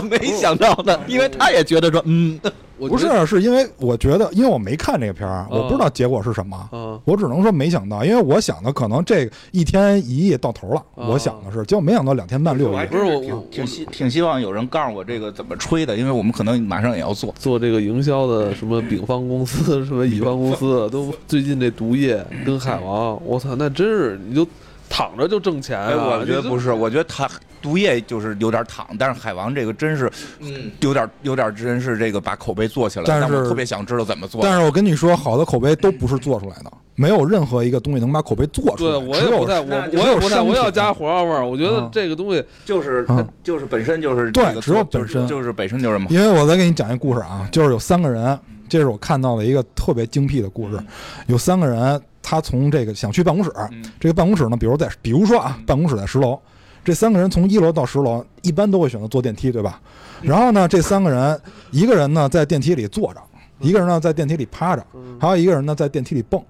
没想到呢？因为他也觉得说，嗯，不是，是因为我觉得，因为我没看这个片儿，我不知道结果是什么。啊，我只能说没想到，因为我想的可能这一天一亿到头了，啊我想的是，结果没想到两天半六亿。不是我挺我挺希挺希望有人告诉我这个怎么吹的，因为我们可能马上也要做。做这个营销的什么丙方公司、什么乙方公司，都最近这毒液跟海王，我操，那真是你就躺着就挣钱我觉得不是，我觉得他毒液就是有点躺，但是海王这个真是，嗯，有点有点真是这个把口碑做起来，但是我特别想知道怎么做。但是我跟你说，好的口碑都不是做出来的，没有任何一个东西能把口碑做出来。对我也不太，我我也不太，我要加火药味儿。我觉得嗯这个东西，就是嗯就是本身就是对这个只有本身就是本身就是嘛。因为我再给你讲一个故事啊，就是有三个人，这是我看到的一个特别精辟的故事。有三个人，他从这个想去办公室，嗯这个办公室呢，比如在，比如说啊，办公室在十楼，这三个人从一楼到十楼，一般都会选择坐电梯，对吧？然后呢，这三个人，一个人呢在电梯里坐着，一个人呢在电梯里趴着，还有一个人呢在电梯里蹦。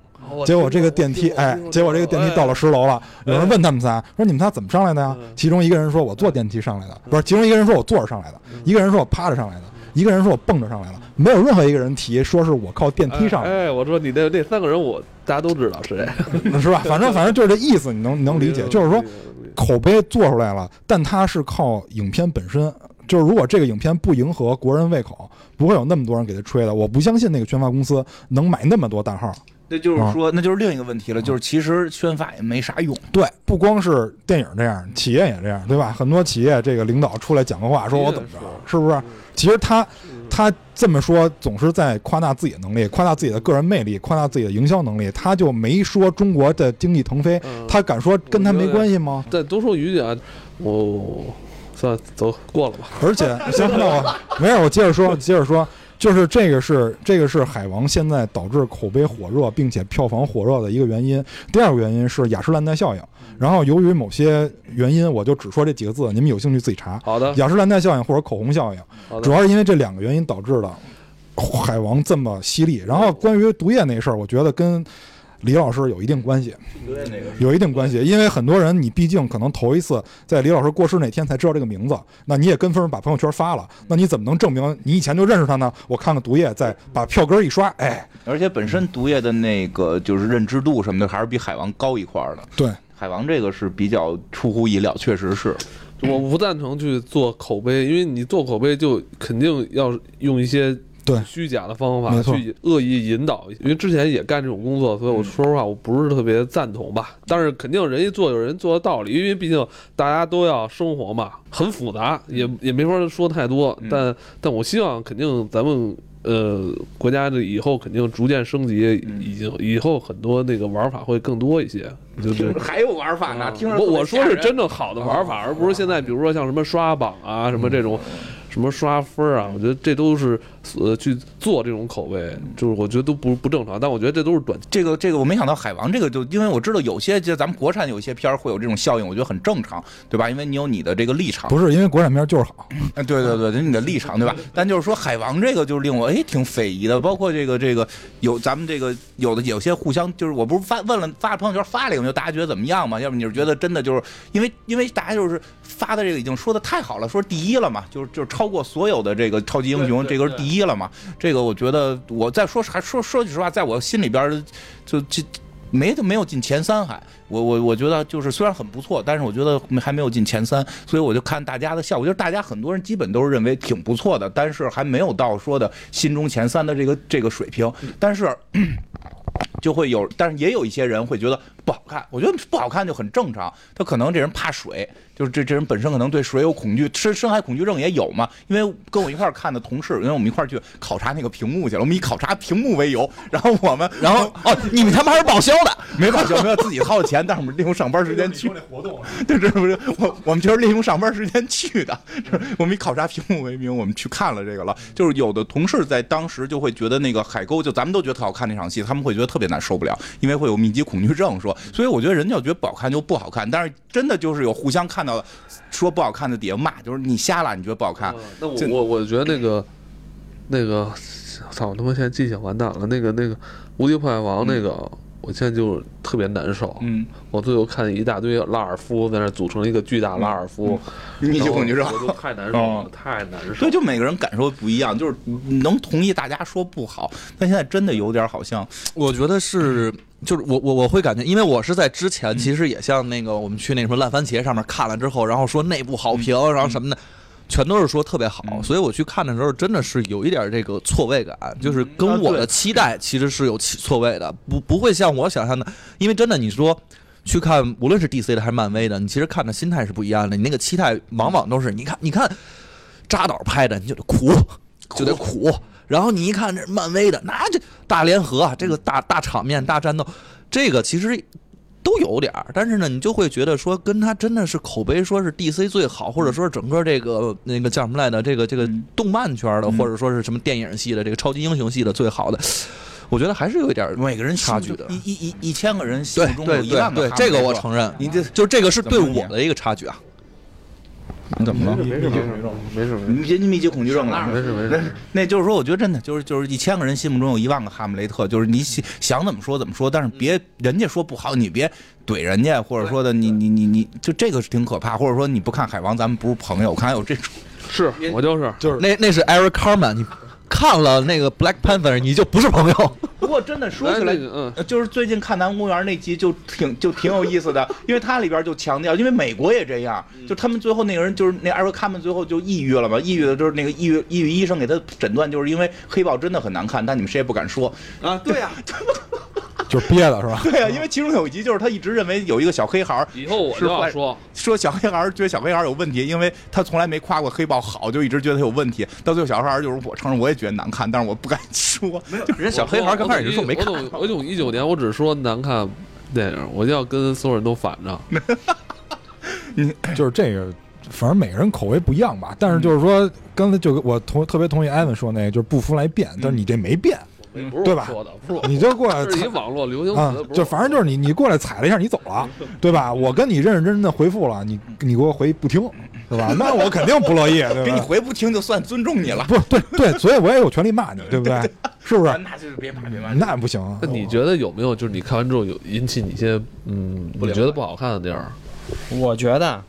结果这个电梯，哎，结果这个电梯到了十楼了。有人问他们仨说：“你们仨怎么上来的呀？”其中一个人说：“我坐电梯上来的。”不是，其中一个人说：“我坐着上来的。”一个人说：“我趴着上来的。”一个人说：“我蹦着上来了。”没有任何一个人提说是我靠电梯上。哎，我说你那那三个人，我大家都知道是谁，是吧？反正反正就是这意思，你能你能理解，就是说口碑做出来了，但它是靠影片本身。就是如果这个影片不迎合国人胃口，不会有那么多人给他吹的。我不相信那个宣发公司能买那么多大号。那就是说，那就是另一个问题了，就是其实宣发也没啥用。对，不光是电影这样，企业也这样，对吧？很多企业这个领导出来讲个话，说我怎么着，是不是？其实他他这么说，总是在夸大自己的能力，夸大自己的个人魅力，夸大自己的营销能力。他就没说中国的经济腾飞，嗯他敢说跟他没关系吗？再多说一句啊，我算了，走过了吧。而且，行，那我没事，我接着说，接着说，就是这个是这个是海王现在导致口碑火热，并且票房火热的一个原因。第二个原因是雅诗兰黛效应。然后由于某些原因，我就只说这几个字，你们有兴趣自己查。好的，雅诗兰黛效应或者口红效应，主要是因为这两个原因导致的海王这么犀利。然后关于毒液那事儿，我觉得跟李老师有一定关系。有一定关系，因为很多人你毕竟可能头一次在李老师过世那天才知道这个名字，那你也跟风把朋友圈发了，那你怎么能证明你以前就认识他呢？我看看毒液，再把票根一刷，哎，而且本身毒液的那个就是认知度什么的，还是比海王高一块儿的。对，海王这个是比较出乎意料，确实是。我不赞成去做口碑，因为你做口碑就肯定要用一些对虚假的方法去恶意引导。因为之前也干这种工作，所以我说实话，我不是特别赞同吧。但是肯定人家做有人做的道理，因为毕竟大家都要生活嘛，很复杂，也也没法说太多。嗯但但我希望肯定咱们。呃，国家的以后肯定逐渐升级，嗯已经以后很多那个玩法会更多一些，就是还有玩法呢，听着我我说是真。正好的玩法，而不是现在比如说像什么刷榜啊，什么这种，什么刷分儿啊，我觉得这都是呃去做这种口味，就是我觉得都不不正常。但我觉得这都是短这个这个我没想到海王这个就因为我知道有些就咱们国产有一些片儿会有这种效应，我觉得很正常，对吧？因为你有你的这个立场，不是因为国产片就是好，哎，对对对，你的立场对吧？但就是说海王这个就是令我哎挺匪夷的，包括这个这个有咱们这个有的有些互相就是我不是发问了发朋友圈发了一个，就大家觉得怎么样嘛？要不你是觉得真的就是因为因为大家就是发的这个已经说的太好了，说第一了嘛，就是就是超过所有的这个超级英雄，这个是第一了嘛？这个我觉得我再说还说说句实话，在我心里边就就没没有进前三还，我我我觉得就是虽然很不错，但是我觉得还没有进前三，所以我就看大家的效果，就是大家很多人基本都是认为挺不错的，但是还没有到说的心中前三的这个这个水平，但是。就会有，但是也有一些人会觉得不好看。我觉得不好看就很正常，他可能这人怕水，就是这这人本身可能对水有恐惧，深深海恐惧症也有嘛。因为跟我一块儿看的同事，因为我们一块儿去考察那个屏幕去了，我们以考察屏幕为由，然后我们，然后哦，你们他妈还是报销的，没报销，没有自己掏的钱，但是我们利用上班时间去。活动，对，这不是我我们就是利用上班时间去的，我们以考察屏幕为名，我们去看了这个了。就是有的同事在当时就会觉得那个海沟，就咱们都觉得特好看那场戏，他们会觉得特别难受不了，因为会有密集恐惧症，说，所以我觉得人家觉得不好看就不好看，但是真的就是有互相看到说不好看的底下骂，就是你瞎了，你觉得不好看？那我我我觉得那个那个，操，我他妈现在记性完蛋了，那个那个无敌破坏王那个。我现在就特别难受，嗯，我最后看一大堆拉尔夫在那组成了一个巨大拉尔夫，密集恐惧症，我就 太难受了，太难受。对就每个人感受不一样，就是能同意大家说不好，但现在真的有点好像，我觉得是，就是我我我会感觉，因为我是在之前其实也像那个我们去那什么烂番茄上面看了之后，然后说内部好评，然后什么的。全都是说特别好，所以我去看的时候真的是有一点这个错位感，就是跟我的期待其实是有错位的，不不会像我想象的，因为真的你说去看无论是 DC 的还是漫威的，你其实看的心态是不一样的，你那个期待往往都是你看你看扎导拍的你就得苦就得苦，然后你一看这漫威的那这大联合这个大大场面大战斗，这个其实。都有点儿，但是呢，你就会觉得说，跟他真的是口碑说是 DC 最好，或者说是整个这个那个叫什么来的，这个这个动漫圈的，或者说是什么电影系的，这个超级英雄系的最好的，我觉得还是有一点每个人差距的。一一一一千个人心目中有一万个，对这个我承认，你这就这个是对我的一个差距啊。你怎么了？没事没事没事，你别密集恐惧症了。没事没事，那就是说，我觉得真的就是就是一千个人心目中有一万个哈姆雷特，就是你想怎么说怎么说，但是别人家说不好，你别怼人家，或者说的你你你你就这个是挺可怕，或者说你不看海王，咱们不是朋友。我看还有这种，是我就是就是那那是 Eric Carmen，你。看了那个 Black Panther，你就不是朋友。不过真的说起来，嗯，就是最近看《南公园》那集就挺就挺有意思的，因为它里边就强调，因为美国也这样，就他们最后那个人就是那艾瑞卡们最后就抑郁了嘛，抑郁的就是那个抑郁抑郁医生给他诊断，就是因为黑豹真的很难看，但你们谁也不敢说啊，对呀。就是憋的是吧？对啊，因为其中有一集就是他一直认为有一个小黑孩儿，以后我就要说说小黑孩儿觉得小黑孩儿有问题，因为他从来没夸过黑豹好，就一直觉得他有问题。到最后小黑孩儿就是我承认我也觉得难看，但是我不敢说。没有，人小黑孩儿刚开始就说没看。我懂一九年，我只说难看电影，我就要跟所有人都反着。你就是这个，反正每个人口味不一样吧。但是就是说，刚才就我同特别同意艾文说那个，就是不服来辩，但是你这没变。对吧？说的不是，你就过来踩网络流行词，就反正就是你，你过来踩了一下，你走了，对吧？我跟你认认真真的回复了，你你给我回不听，对吧？那我肯定不乐意，对吧？给你回不听就算尊重你了，不对对，所以我也有权利骂你，对不对？是不是？那就是别骂别骂，那不行。那你觉得有没有就是你看完之后有引起你一些嗯你觉得不好看的地儿？我觉得。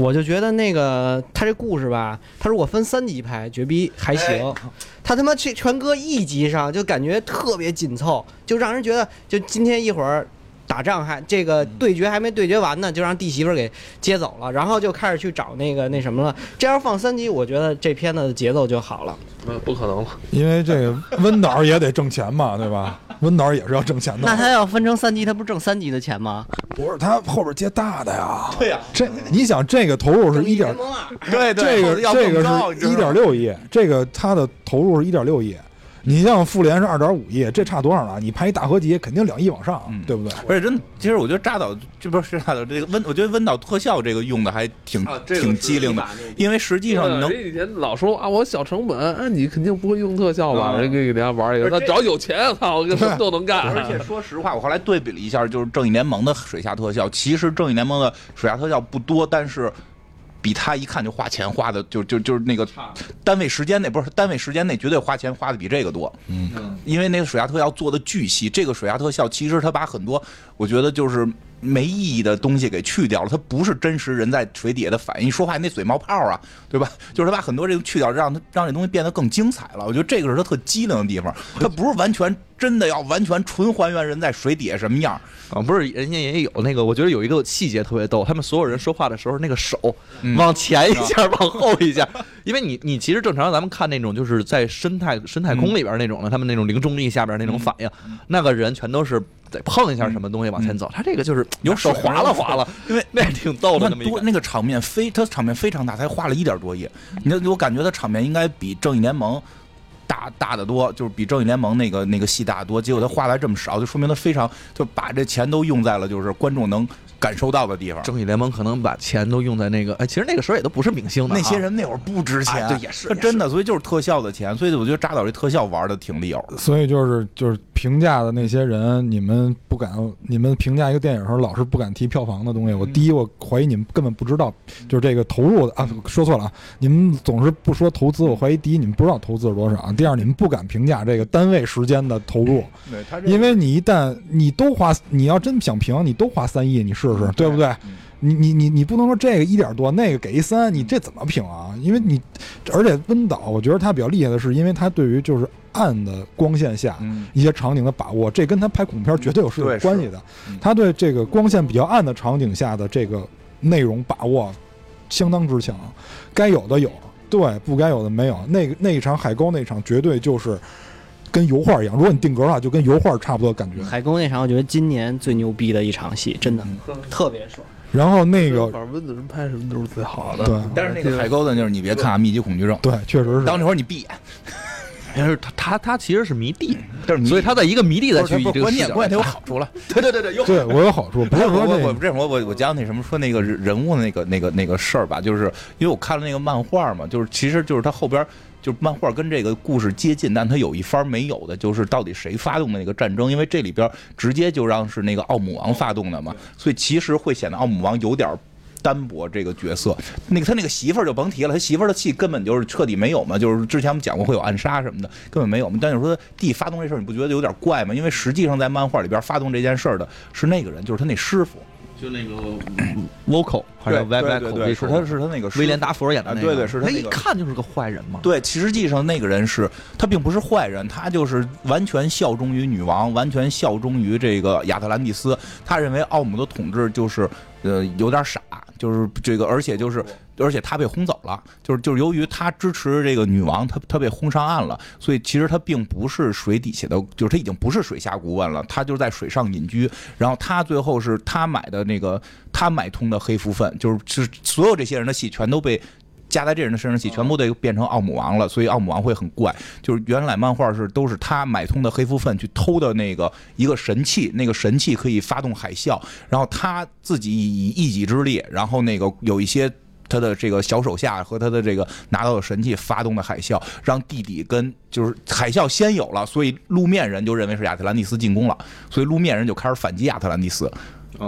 我就觉得那个他这故事吧，他如果分三集拍，绝逼还行。他他妈去全搁一集上，就感觉特别紧凑，就让人觉得就今天一会儿打仗还这个对决还没对决完呢，就让弟媳妇给接走了，然后就开始去找那个那什么了。这要放三集，我觉得这片子的节奏就好了。那不可能了，因为这个温导也得挣钱嘛，对吧？温导也是要挣钱的。那他要分成三集，他不挣三集的钱吗？不是，他后边接大的呀。对呀，这你想，这个投入是一点，对对，这个这个是一点六亿，这个他的投入是一点六亿。你像复联是二点五亿，这差多少了？你拍一大合集，肯定两亿往上，对不对？而且真，其实我觉得扎导这不是扎导这个温，我觉得温导特效这个用的还挺挺机灵的，因为实际上你能以前老说啊，我小成本，啊，你肯定不会用特效吧？人给给大家玩一个，那只要有钱，操，我 什么都能干。而且 说实话，我后来对比了一下，就是正义联盟的水下特效，其实正义联盟的水下特效不多，但是。比他一看就花钱花的就就就是那个单位时间内不是单位时间内绝对花钱花的比这个多，嗯，因为那个水下特效做的巨细，这个水下特效其实他把很多我觉得就是没意义的东西给去掉了，它不是真实人在水底下的反应。说话那嘴冒泡啊，对吧？就是他把很多这个去掉，让它让这东西变得更精彩了。我觉得这个是他特机灵的地方，他不是完全真的要完全纯还原人在水底下什么样。啊，不是，人家也有那个，我觉得有一个细节特别逗，他们所有人说话的时候，那个手嗯往前一下，往后一下，因为你你其实正常咱们看那种就是在深太深太空里边那种的，他们那种零重力下边那种反应，那个人全都是得碰一下什么东西往前走，他这个就是有手水划了划了，因为那挺逗的那那么一个。多那个场面非，他场面非常大，才花了一点多亿。你我感觉他场面应该比正义联盟大大得多，就是比正义联盟那个那个戏大得多。结果他花来这么少，就说明他非常就把这钱都用在了就是观众能感受到的地方。正义联盟可能把钱都用在那个，哎，其实那个时候也都不是明星的啊，那些人那会儿不值钱，哎对也是也是他真的，所以就是特效的钱，所以我觉得扎导这特效玩的挺利落。所以就是就是评价的那些人，你们不敢，你们评价一个电影的时候老是不敢提票房的东西。我第一，我怀疑你们根本不知道，就是这个投入的啊，说错了啊，你们总是不说投资，我怀疑第一你们不知道投资是多少，第二你们不敢评价这个单位时间的投入，因为你一旦你都花，你要真想评，你都花三亿，你试试，对不对？你你你你不能说这个一点多，那个给一三，你这怎么评啊？因为你，而且温导，我觉得他比较厉害的是，因为他对于就是暗的光线下嗯一些场景的把握，这跟他拍恐怖片绝对有是有关系的嗯。他对这个光线比较暗的场景下的这个内容把握相当之强，该有的有，对，不该有的没有。那个那一场海沟那场绝对就是跟油画一样，如果你定格的话，就跟油画差不多感觉。海沟那场，我觉得今年最牛逼的一场戏，真的嗯。特别爽。然后那个反正温子仁拍什么都是最好的。对。但是那个海沟的，就是你别看啊，密集恐惧症，对，确实是。当那会儿你闭眼，但是他他他其实是迷弟，但是你所以他在一个迷弟再去以不是关键关键它有好处了。对对对对，有对我有好处，不是我我我说这我我我讲那什么说那个人人物的那个那个那个事儿吧，就是因为我看了那个漫画嘛，就是其实就是他后边就是漫画跟这个故事接近，但他有一番没有的，就是到底谁发动的那个战争，因为这里边直接就让是那个奥姆王发动的嘛，所以其实会显得奥姆王有点儿单薄这个角色。那个他那个媳妇儿就甭提了，他媳妇儿的戏根本就是彻底没有嘛，就是之前我们讲过会有暗杀什么的，根本没有嘛。但是说弟发动这事儿，你不觉得有点怪吗？因为实际上在漫画里边发动这件事儿的是那个人，就是他那师傅。就那个 vocal 还是对 v 对对 vocal 对，是他是他那个威廉达佛演的那个，啊对对是他他一那个看就是个坏人嘛。对，实际上那个人是他并不是坏人，他就是完全效忠于女王，完全效忠于这个亚特兰蒂斯。他认为奥姆的统治就是呃有点傻，就是这个，而且就是而且他被轰走了，就是就是由于他支持这个女王，他他被轰上岸了，所以其实他并不是水底下的，就是他已经不是水下顾问了，他就是在水上隐居。然后他最后是他买的那个他买通的黑蝠粪，就是是所有这些人的戏全都被。加在这人的身上戏全部都变成奥姆王了，所以奥姆王会很怪。就是原来漫画是都是他买通的黑夫粪去偷的那个一个神器，那个神器可以发动海啸，然后他自己以一己之力，然后那个有一些。他的这个小手下和他的这个拿到的神器发动的海啸，让地底跟就是海啸先有了，所以路面人就认为是亚特兰蒂斯进攻了，所以路面人就开始反击亚特兰蒂斯。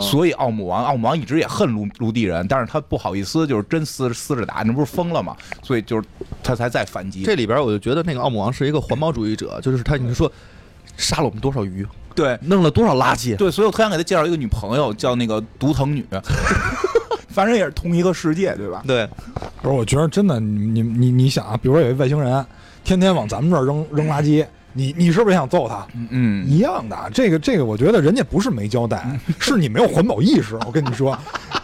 所以奥姆王，奥姆王一直也恨陆陆地人，但是他不好意思，就是真撕撕着打，那不是疯了吗？所以就是他才在反击。这里边我就觉得那个奥姆王是一个环保主义者，就是他，你说杀了我们多少鱼，对弄了多少垃圾，对，所以我特想给他介绍一个女朋友，叫那个独藤女，反正也是同一个世界，对吧？对，不是，我觉得真的，你你你你想啊，比如说有一外星人，天天往咱们这儿扔扔垃圾，你你是不是也想揍他？嗯，一样的，这个这个，我觉得人家不是没交代，是你没有环保意识。我跟你说，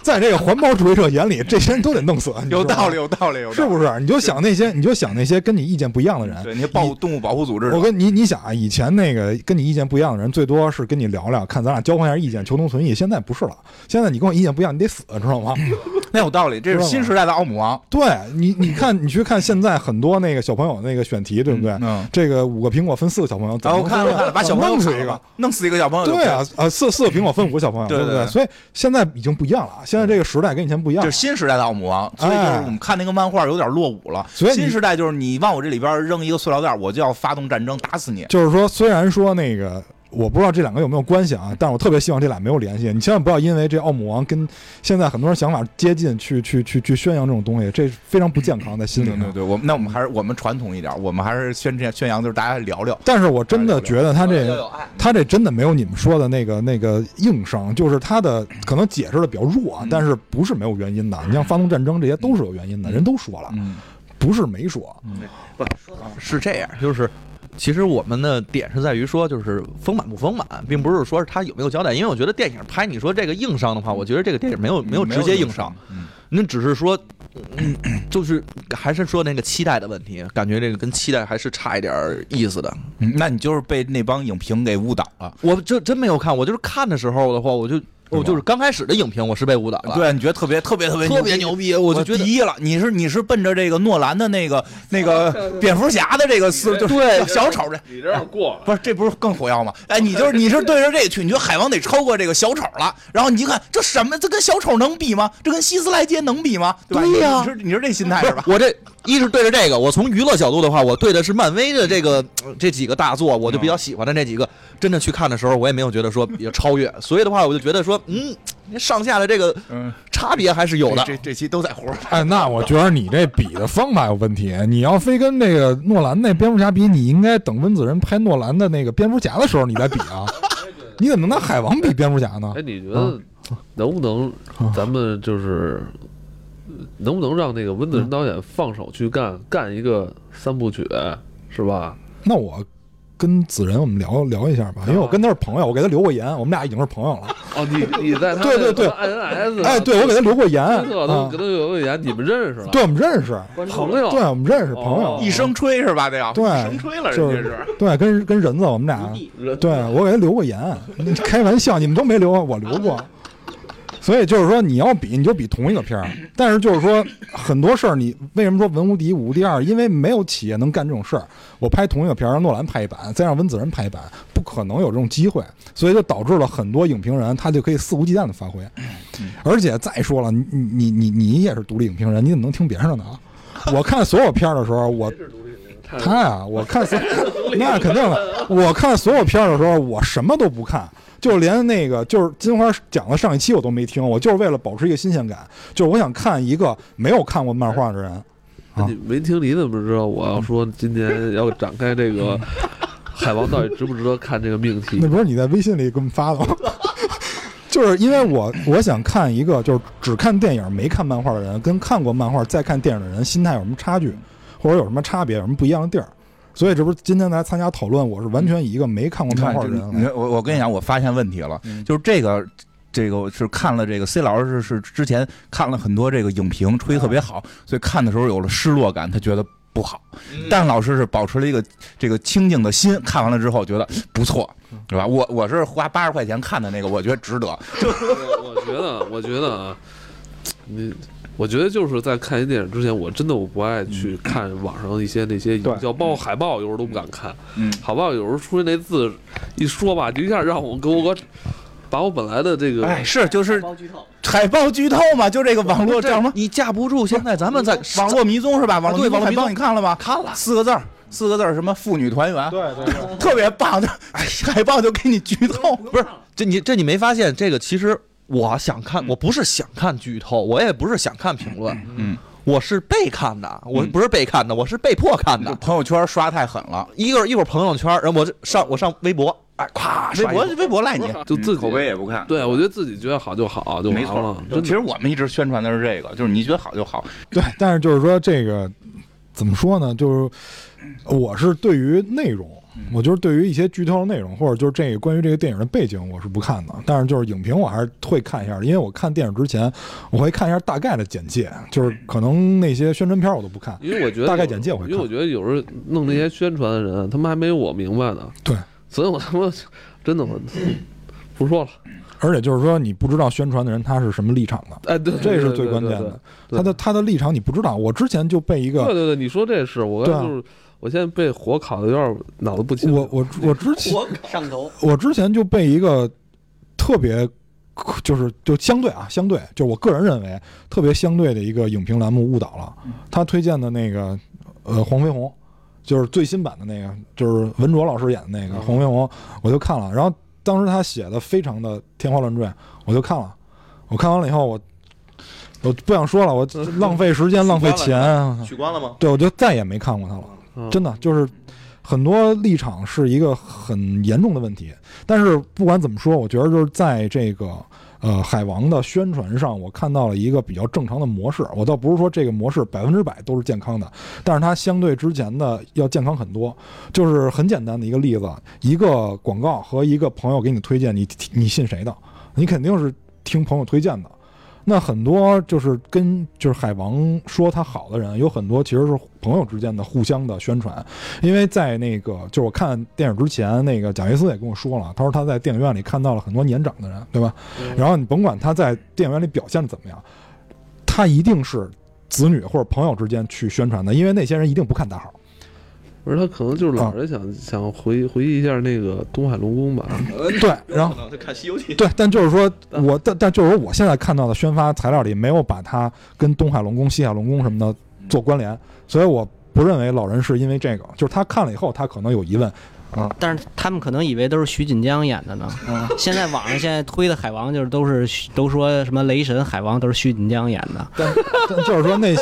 在这个环保主义者眼里，这些人都得弄死，有道理，，有道理，有道理。是不是？你就想那些，你就想那些跟你意见不一样的人。对，那些保护动物保护组织，我跟你你想啊，以前那个跟你意见不一样的人，最多是跟你聊聊，看咱俩交换一下意见，求同存异。现在不是了，现在你跟我意见不一样，你得死，知道吗？那有道理，这是新时代的奥姆王，对你，你看，你去看现在很多那个小朋友那个选题，对不对？嗯，这个五个苹果分四个小朋友，怎然后看了把小朋友弄死一个，弄死一个小朋友对啊，呃，四四个苹果分五个小朋友，对？对对对所以现在已经不一样了，现在这个时代跟以前不一样了就是。新时代的奥姆王，所以就是我们看那个漫画有点落伍了。所以新时代就是你往我这里边扔一个塑料袋，我就要发动战争打死你。就是说，虽然说那个我不知道这两个有没有关系啊，但是我特别希望这俩没有联系。你千万不要因为这奥姆王跟现在很多人想法接近，去去去去宣扬这种东西，这非常不健康在心里面。对对对，我们那我们还是我们传统一点，我们还是宣宣宣扬，就是大家聊聊。但是我真的觉得他这。他这真的没有你们说的那个那个硬伤，就是他的可能解释的比较弱啊，但是不是没有原因的。你像发动战争这些都是有原因的，人都说了，嗯，不是没说。不是这样，就是其实我们的点是在于说，就是丰满不丰满，并不是说是他有没有交代。因为我觉得电影拍你说这个硬伤的话，我觉得这个电影没有没有直接硬伤，嗯，那只是说，嗯，就是还是说那个期待的问题，感觉这个跟期待还是差一点儿意思的。嗯那你就是被那帮影评给误导了。我这真没有看，我就是看的时候的话，我就我就是刚开始的影评我是被误导了，对，你觉得特别特别特别特别牛逼，我就觉得第一了，你是你是奔着这个诺兰的那个那个蝙蝠侠的这个思，就是对小丑这。你这样过了。不是，这不是更火药吗？哎，你就是你是对着这个去，你觉得海王得超过这个小丑了，然后你一看这什么，这跟小丑能比吗？这跟希斯莱杰能比吗？对吧？对呀你是你是这心态是吧？我这一是对着这个，我从娱乐角度的话，我对的是漫威的这个呃这几个大作，我就比较喜欢的那几个。真的去看的时候，我也没有觉得说有超越，所以的话，我就觉得说，嗯，上下的这个嗯，差别还是有的。这这期都在胡说。哎，那我觉得你这比的方法有问题。你要非跟那个诺兰那蝙蝠侠比，你应该等温子仁拍诺兰的那个蝙蝠侠的时候你再比啊。你怎么能拿海王比蝙蝠侠呢哎，？你觉得能不能咱们就是能不能让那个温子仁导演放手去干干一个三部曲，是吧？那我跟子仁我们聊聊一下吧，因为我跟他是朋友，我给他留过言，我们俩已经是朋友了。哦，你你在他 对对对 INS，哎，对，我给他留过言推特都啊跟，他留过言，你们认识了？对，我们认识，朋友，对，我们认识朋友哦，一声吹是吧？这要对一声吹了，就是人家是。对，跟跟人子我们俩，对我给他留过言，开玩笑，你们都没留，我留过。所以就是说，你要比你就比同一个片儿，但是就是说很多事儿，你为什么说文无第一武无第二？因为没有企业能干这种事儿。我拍同一个片儿，让诺兰拍一版，再让温子仁拍一版，不可能有这种机会，所以就导致了很多影评人他就可以肆无忌惮的发挥。而且再说了，你你你你也是独立影评人，你怎么能听别人的呢？我看所有片儿的时候，我他呀，我看所那肯定的，我看所有片儿的时候，我什么都不看，就连那个就是金花讲的上一期我都没听，我就是为了保持一个新鲜感，就是我想看一个没有看过漫画的人。没听，你怎么知道我要说今年要展开这个海王到底值不值得看这个命题那？不是你在微信里给我们发的吗？就是因为我我想看一个就是只看电影没看漫画的人，跟看过漫画再看电影的人心态有什么差距，或者有什么差别，有什么不一样的地儿。所以这不是今天来参加讨论，我是完全以一个没看过漫画的人。我我跟你讲，我发现问题了，就是这个。这个是看了这个 C 老师是是之前看了很多这个影评，吹特别好，所以看的时候有了失落感，他觉得不好。但老师是保持了一个这个清静的心，看完了之后觉得不错，是吧？我我是花八十块钱看的那个，我觉得值得。我我觉得，我觉得啊，你。我觉得就是在看一电影之前，我真的我不爱去看网上一些那些营销，包括海报，有时候都不敢看。嗯，海报有时候出现那字一说吧，就一下让我给我给把我本来的这个哎，是就是海报剧透嘛，就这个网络叫什么？你架不住，现在咱们在网络迷踪是吧？网络迷踪海报对网络迷踪你看了吗？看了，四个字儿，四个字儿什么妇女团圆，对对对，特别棒。就海报就给你剧透，不是这你这你没发现这个？其实我想看，我不是想看剧透，我也不是想看评论，嗯，我是被看的，我不是被看的，我是被迫看的。朋友圈刷太狠了，一个一会儿朋友圈，然后我这上我上微博，哎，咵微博微博赖你，就自己口碑也不看。对，我觉得自己觉得好就好就没错了。，真的其实我们一直宣传的是这个，就是你觉得好就好。对，但是就是说这个怎么说呢？就是我是对于内容，我就是对于一些剧透的内容，或者就是这个关于这个电影的背景，我是不看的。但是就是影评，我还是会看一下的，因为我看电影之前，我会看一下大概的简介，就是可能那些宣传片我都不看。因为我觉得大概简介我会看因为我觉得有时候弄那些宣传的人，他们还没有我明白呢。对，所以我他妈真的我不说了。而且就是说，你不知道宣传的人他是什么立场的，哎，对，这是最关键。的。他的他的立场你不知道。我之前就被一个，对对对，你说这是我就是，我现在被火烤的有点脑子不清。我我我之前我上头，我之前就被一个特别，就是就相对啊，相对，就我个人认为特别相对的一个影评栏目误导了。他推荐的那个呃黄飞鸿，就是最新版的那个，就是文卓老师演的那个《黄飞鸿》，我就看了。然后当时他写的非常的天花乱坠，我就看了。我看完了以后，我我不想说了，我浪费时间，浪费钱。取关了吗？对，我就再也没看过他了。真的就是很多立场是一个很严重的问题。但是不管怎么说，我觉得就是在这个呃海王的宣传上，我看到了一个比较正常的模式。我倒不是说这个模式百分之百都是健康的，但是它相对之前的要健康很多。就是很简单的一个例子，一个广告和一个朋友给你推荐，你你信谁的？你肯定是听朋友推荐的。那很多就是跟就是海王说他好的人，有很多其实是朋友之间的互相的宣传，因为在那个就是我看电影之前，那个贾维斯也跟我说了，他说他在电影院里看到了很多年长的人，对吧？然后你甭管他在电影院里表现的怎么样，他一定是子女或者朋友之间去宣传的，因为那些人一定不看大号。不是他可能就是老啊。人想、想回回忆一下那个东海龙宫吧，对，然后后看《西游记》对，但就是说 我但但就是说我现在看到的宣发材料里没有把他跟东海龙宫、西海龙宫什么的做关联，所以我不认为老人是因为这个，就是他看了以后他可能有疑问，但是他们可能以为都是徐锦江演的呢。现在网上现在推的海王就是都是都说什么雷神、海王都是徐锦江演的。但但就是说那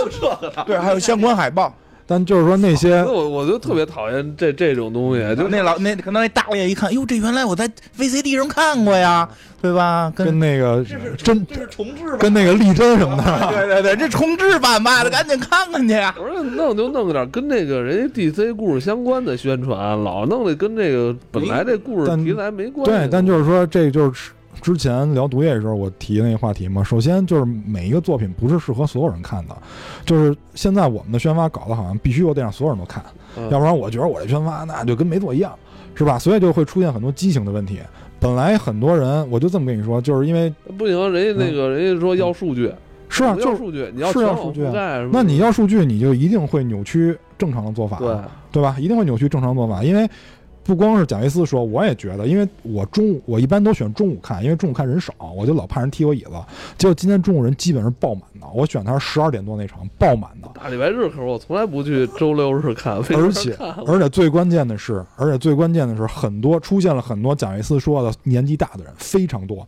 对，还有相关海报。但就是说那些我我就特别讨厌这这种东西，就就那老那可能那大老爷一看，哟，这原来我在 VCD 上看过呀，对吧？跟跟那个真这是重置版？跟那个力争什么的，对对对，这重置版吧，的 赶紧看看去呀。我说弄就弄点跟那个人家 DC 故事相关的宣传，老弄的跟这个本来这故事但题材没关系。对，但就是说这就是之前聊毒液的时候我提那个话题嘛。首先就是每一个作品不是适合所有人看的，就是现在我们的宣发搞得好像必须我得让所有人都看，嗯要不然我觉得我这宣发那就跟没做一样，是吧？所以就会出现很多畸形的问题。本来很多人，我就这么跟你说，就是因为不行，人家那个人家说要数据，是啊，就数据，你要是要数据那你要数据，你就一定会扭曲正常的做法，对对吧？一定会扭曲正常做法，因为不光是贾维斯说，我也觉得，因为我中午我一般都选中午看，因为中午看人少，我就老怕人踢我椅子。结果今天中午人基本是爆满的，我选他十二点多那场爆满的，大礼拜日可是我从来不去周六日看，而且而且最关键的是，而且最关键的是，很多出现了很多贾维斯说的年纪大的人非常多，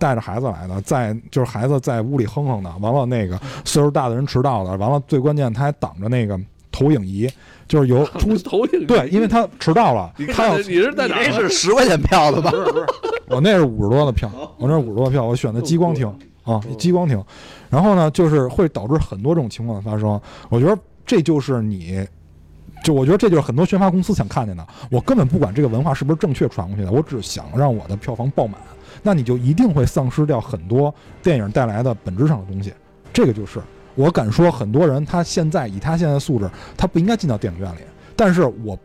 带着孩子来的，在就是孩子在屋里哼哼的，完了那个岁数大的人迟到了，完了最关键他还挡着那个投影仪，就是有 出投影对，因为他迟到了，他要你是在哪儿？这是十块钱票的吧？我那是五十多的票，我那是五十多的票，我选的激光厅啊，激光厅。然后呢，就是会导致很多这种情况的发生。我觉得这就是你，就我觉得这就是很多宣发公司想看见的。我根本不管这个文化是不是正确传过去的，我只想让我的票房爆满。那你就一定会丧失掉很多电影带来的本质上的东西。这个就是我敢说，很多人他现在以他现在的素质，他不应该进到电影院里。但是我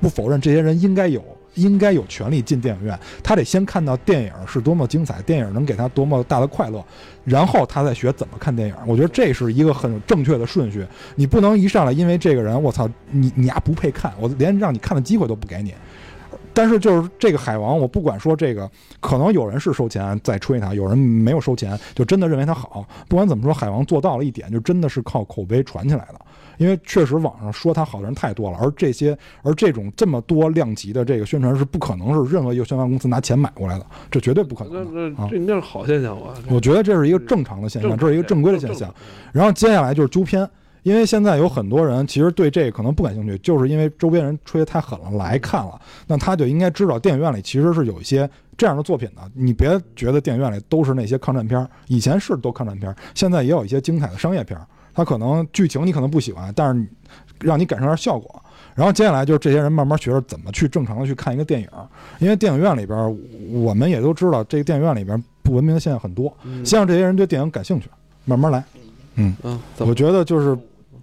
不否认这些人应该有。应该有权利进电影院，他得先看到电影是多么精彩，电影能给他多么大的快乐，然后他再学怎么看电影。我觉得这是一个很正确的顺序。你不能一上来因为这个人，我操，你你丫不配看，我连让你看的机会都不给你。但是就是这个海王，我不管说这个，可能有人是收钱在吹他，有人没有收钱，就真的认为他好。不管怎么说，海王做到了一点，就真的是靠口碑传起来的。因为确实网上说他好的人太多了，而这些而这种这么多量级的这个宣传是不可能是任何一个宣传公司拿钱买过来的，这绝对不可能的。啊那这那是好现象吧？我觉得这是一个正常的现象，这是一个正规的现象。然后接下来就是纠偏，因为现在有很多人其实对这个可能不感兴趣，就是因为周边人吹得太狠了来看了，那他就应该知道电影院里其实是有一些这样的作品的。你别觉得电影院里都是那些抗战片儿，以前是都抗战片儿，现在也有一些精彩的商业片儿。它可能剧情你可能不喜欢，但是让你感受下效果。然后接下来就是这些人慢慢学着怎么去正常的去看一个电影，因为电影院里边我们也都知道，这个电影院里边不文明的现象很多。先让这些人对电影感兴趣，慢慢来。嗯，我觉得就是，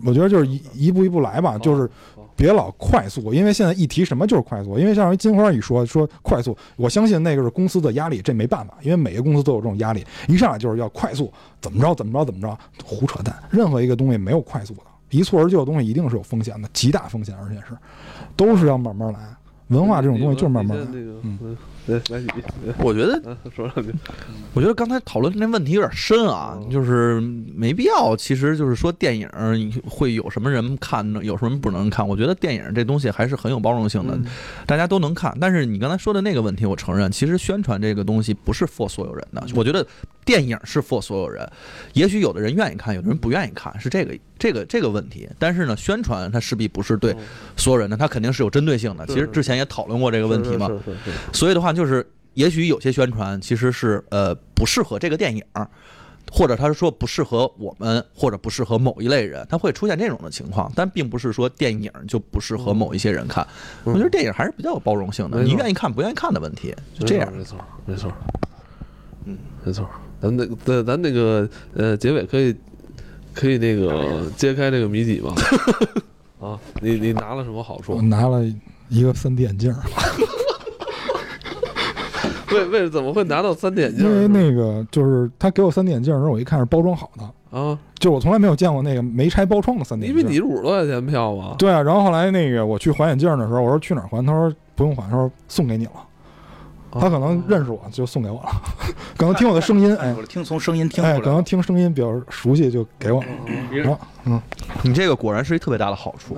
我觉得就是一一步一步来吧，就是别老快速，因为现在一提什么就是快速，因为像金花一说说快速，我相信那个是公司的压力，这没办法，因为每个公司都有这种压力，一上来就是要快速，怎么着怎么着怎么着，胡扯淡，任何一个东西没有快速的，一蹴而就的东西一定是有风险的，极大风险，而且是都是要慢慢来。文化这种东西就是慢慢来嗯来来你，我觉得嗯，说两句。我觉得刚才讨论那问题有点深啊，哦就是没必要。其实就是说电影会有什么人看呢？有什么不能看？我觉得电影这东西还是很有包容性的，嗯大家都能看。但是你刚才说的那个问题，我承认，其实宣传这个东西不是 for 所有人的。我觉得电影是 for 所有人，也许有的人愿意看，有的人不愿意看，是这个这个这个问题。但是呢，宣传它势必不是对所有人的，它肯定是有针对性的。其实之前也讨论过这个问题嘛。所以的话，就是也许有些宣传其实是呃不适合这个电影，或者他是说不适合我们，或者不适合某一类人，他会出现这种的情况，但并不是说电影就不适合某一些人看。我觉得电影还是比较有包容性的，你愿意看不愿意看的问题，就这样。没错，没错，嗯，没错。咱那咱咱那个呃，结尾可以可以那个揭开这个谜底吗？啊，你你拿了什么好处我处？拿了一个 3D 眼镜 儿，为为怎么会拿到三 D 眼镜？因为那个就是他给我三 D 眼镜儿的时候，我一看是包装好的，啊，就我从来没有见过那个没拆包装的三 D 眼镜。因为你五十多块钱票嘛。对啊，然后后来那个我去还眼镜的时候，我说去哪儿还？他说不用还，他说送给你了。他可能认识我，就送给我了。可能听我的声音，哎我听从声音听哎，可能听声音比较熟悉，就给我了。嗯，你这个果然是一特别大的好处，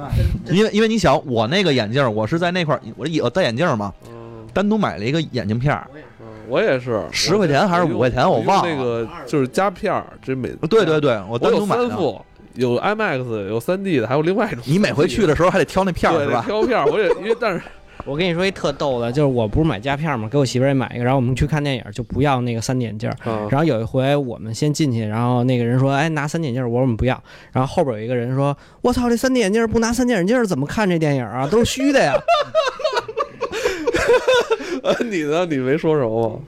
因为因为你想，我那个眼镜，我是在那块儿，我有戴眼镜嘛，嗯单独买了一个眼镜片儿，嗯我也是，10块钱还是五块钱我忘了那个就是加片儿，这每对对对，我单独买的。三副，有 IMAX，有 3D 的，还有另外一种。你每回去的时候还得挑那片儿对是吧？挑片儿，我也因为但是我跟你说一特逗的，就是我不是买加片嘛，给我媳妇儿也买一个，然后我们去看电影就不要那个 3D 眼镜然后有一回我们先进去，然后那个人说：“哎，拿 3D 眼镜儿。”我说：“我们不要。”然后后边有一个人说：“我操，这 3D 眼镜儿不拿 3D 眼镜儿怎么看这电影啊？都是虚的呀 你呢？你没说什么吗？！”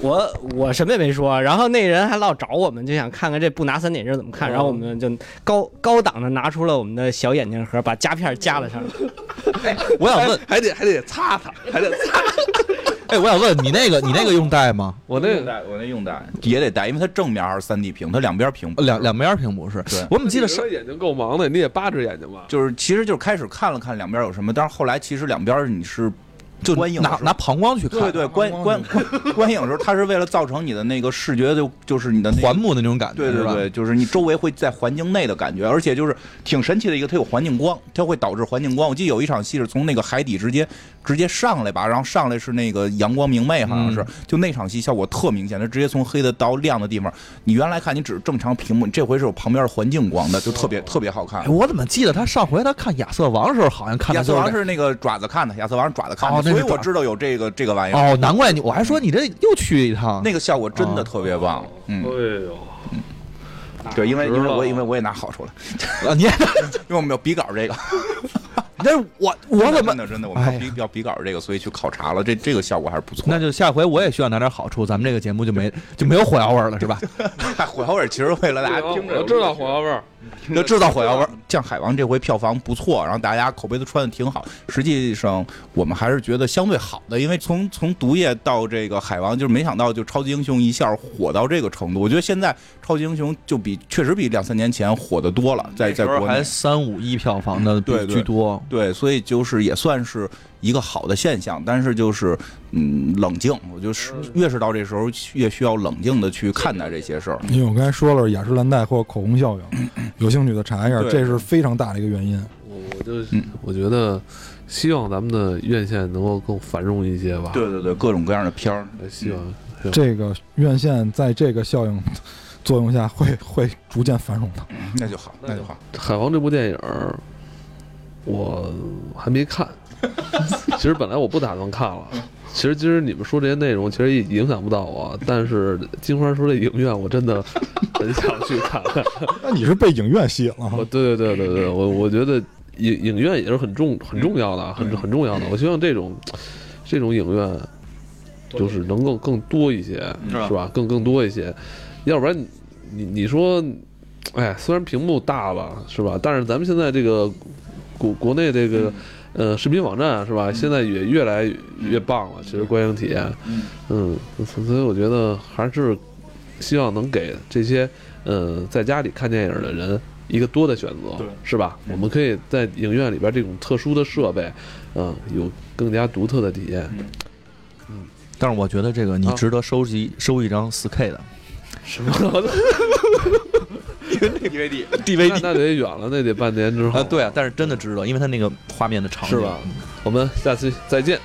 我我什么也没说，然后那人还老找我们，就想看看这不拿三 D 眼镜怎么看。然后我们就高高档的拿出了我们的小眼镜盒，把夹片夹了上。我想问，还得还得擦擦，还得擦。哎，我想问你那个你那个用带吗？我那个用带我那用带也得带，因为它正面还是三 D 屏，它两边屏两两边屏不是？对我怎么记得是眼睛够忙的，你得八只眼睛吧？就是其实就是开始看了看两边有什么，但是后来其实两边你是就拿拿膀胱去看，对对观观观 观影的时候，它是为了造成你的那个视觉就就是你的环幕的那种感觉，对对对，就是你周围会在环境内的感觉，而且就是挺神奇的一个，它有环境光，它会导致环境光。我记得有一场戏是从那个海底直接直接上来吧，然后上来是那个阳光明媚，好像是，嗯就那场戏效果特明显，它直接从黑的到亮的地方，你原来看你只是正常屏幕，你这回是有旁边的环境光的，就特别特别好看哎，。我怎么记得他上回他看亚瑟王的时候，好像看亚瑟王是那个爪子看的，亚瑟王是爪子看的，所以我知道有这个这个玩意儿。哦，难怪你，我还说你这又去一趟，那个效果真的哦特别棒，嗯，哎呦，对，因为因为我因为我也拿好处了，啊，你也 因为我们有笔稿这个，但是我我怎么真的真的，我们要比要比稿这个，所以去考察了，这这个效果还是不错。那就下回我也需要拿点好处，咱们这个节目就没就没有火药味儿了，是吧？火药味儿其实为了大家听着，我知道火药味儿，就制造火药味儿。像海王这回票房不错，然后大家口碑都穿的挺好。实际上我们还是觉得相对好的，因为从从毒液到这个海王，就是没想到就超级英雄一下火到这个程度。我觉得现在超级英雄就比确实比两三年前火的多了，在在国内还三五亿票房的对对居多，对，所以就是也算是一个好的现象，但是就是嗯冷静，我就是越是到这时候越需要冷静的去看待这些事儿。因为我刚才说了雅诗兰黛或口红效应，有兴趣的查一下，这是非常大的一个原因。我我就嗯我觉得希望咱们的院线能够更繁荣一些吧。对对对，各种各样的片儿，希望这个院线在这个效应作用下会会逐渐繁荣的。那就好，那就好。海王这部电影儿我还没看，其实本来我不打算看了。其实今儿你们说这些内容，其实也影响不到我。但是金花说这影院，我真的很想去看看。那你是被影院吸引了哈？对对对对对，我我觉得影影院也是很重很重要的，很很重要的。我希望这种这种影院就是能够更多一些，是吧？更更多一些，要不然你你你说，哎，虽然屏幕大了，是吧？但是咱们现在这个国国内这个。呃，视频网站是吧？现在也越来越棒了。其实观影体验，嗯，所以我觉得还是希望能给这些呃在家里看电影的人一个多的选择，是吧？我们可以在影院里边这种特殊的设备，嗯、有更加独特的体验。嗯但是我觉得这个你啊值得收集收一张四 K 的什么？DVD 那 DVD 那得远了，那得半年之后啊，对啊，但是真的值得，因为它那个画面的长是吧？我们下期再见。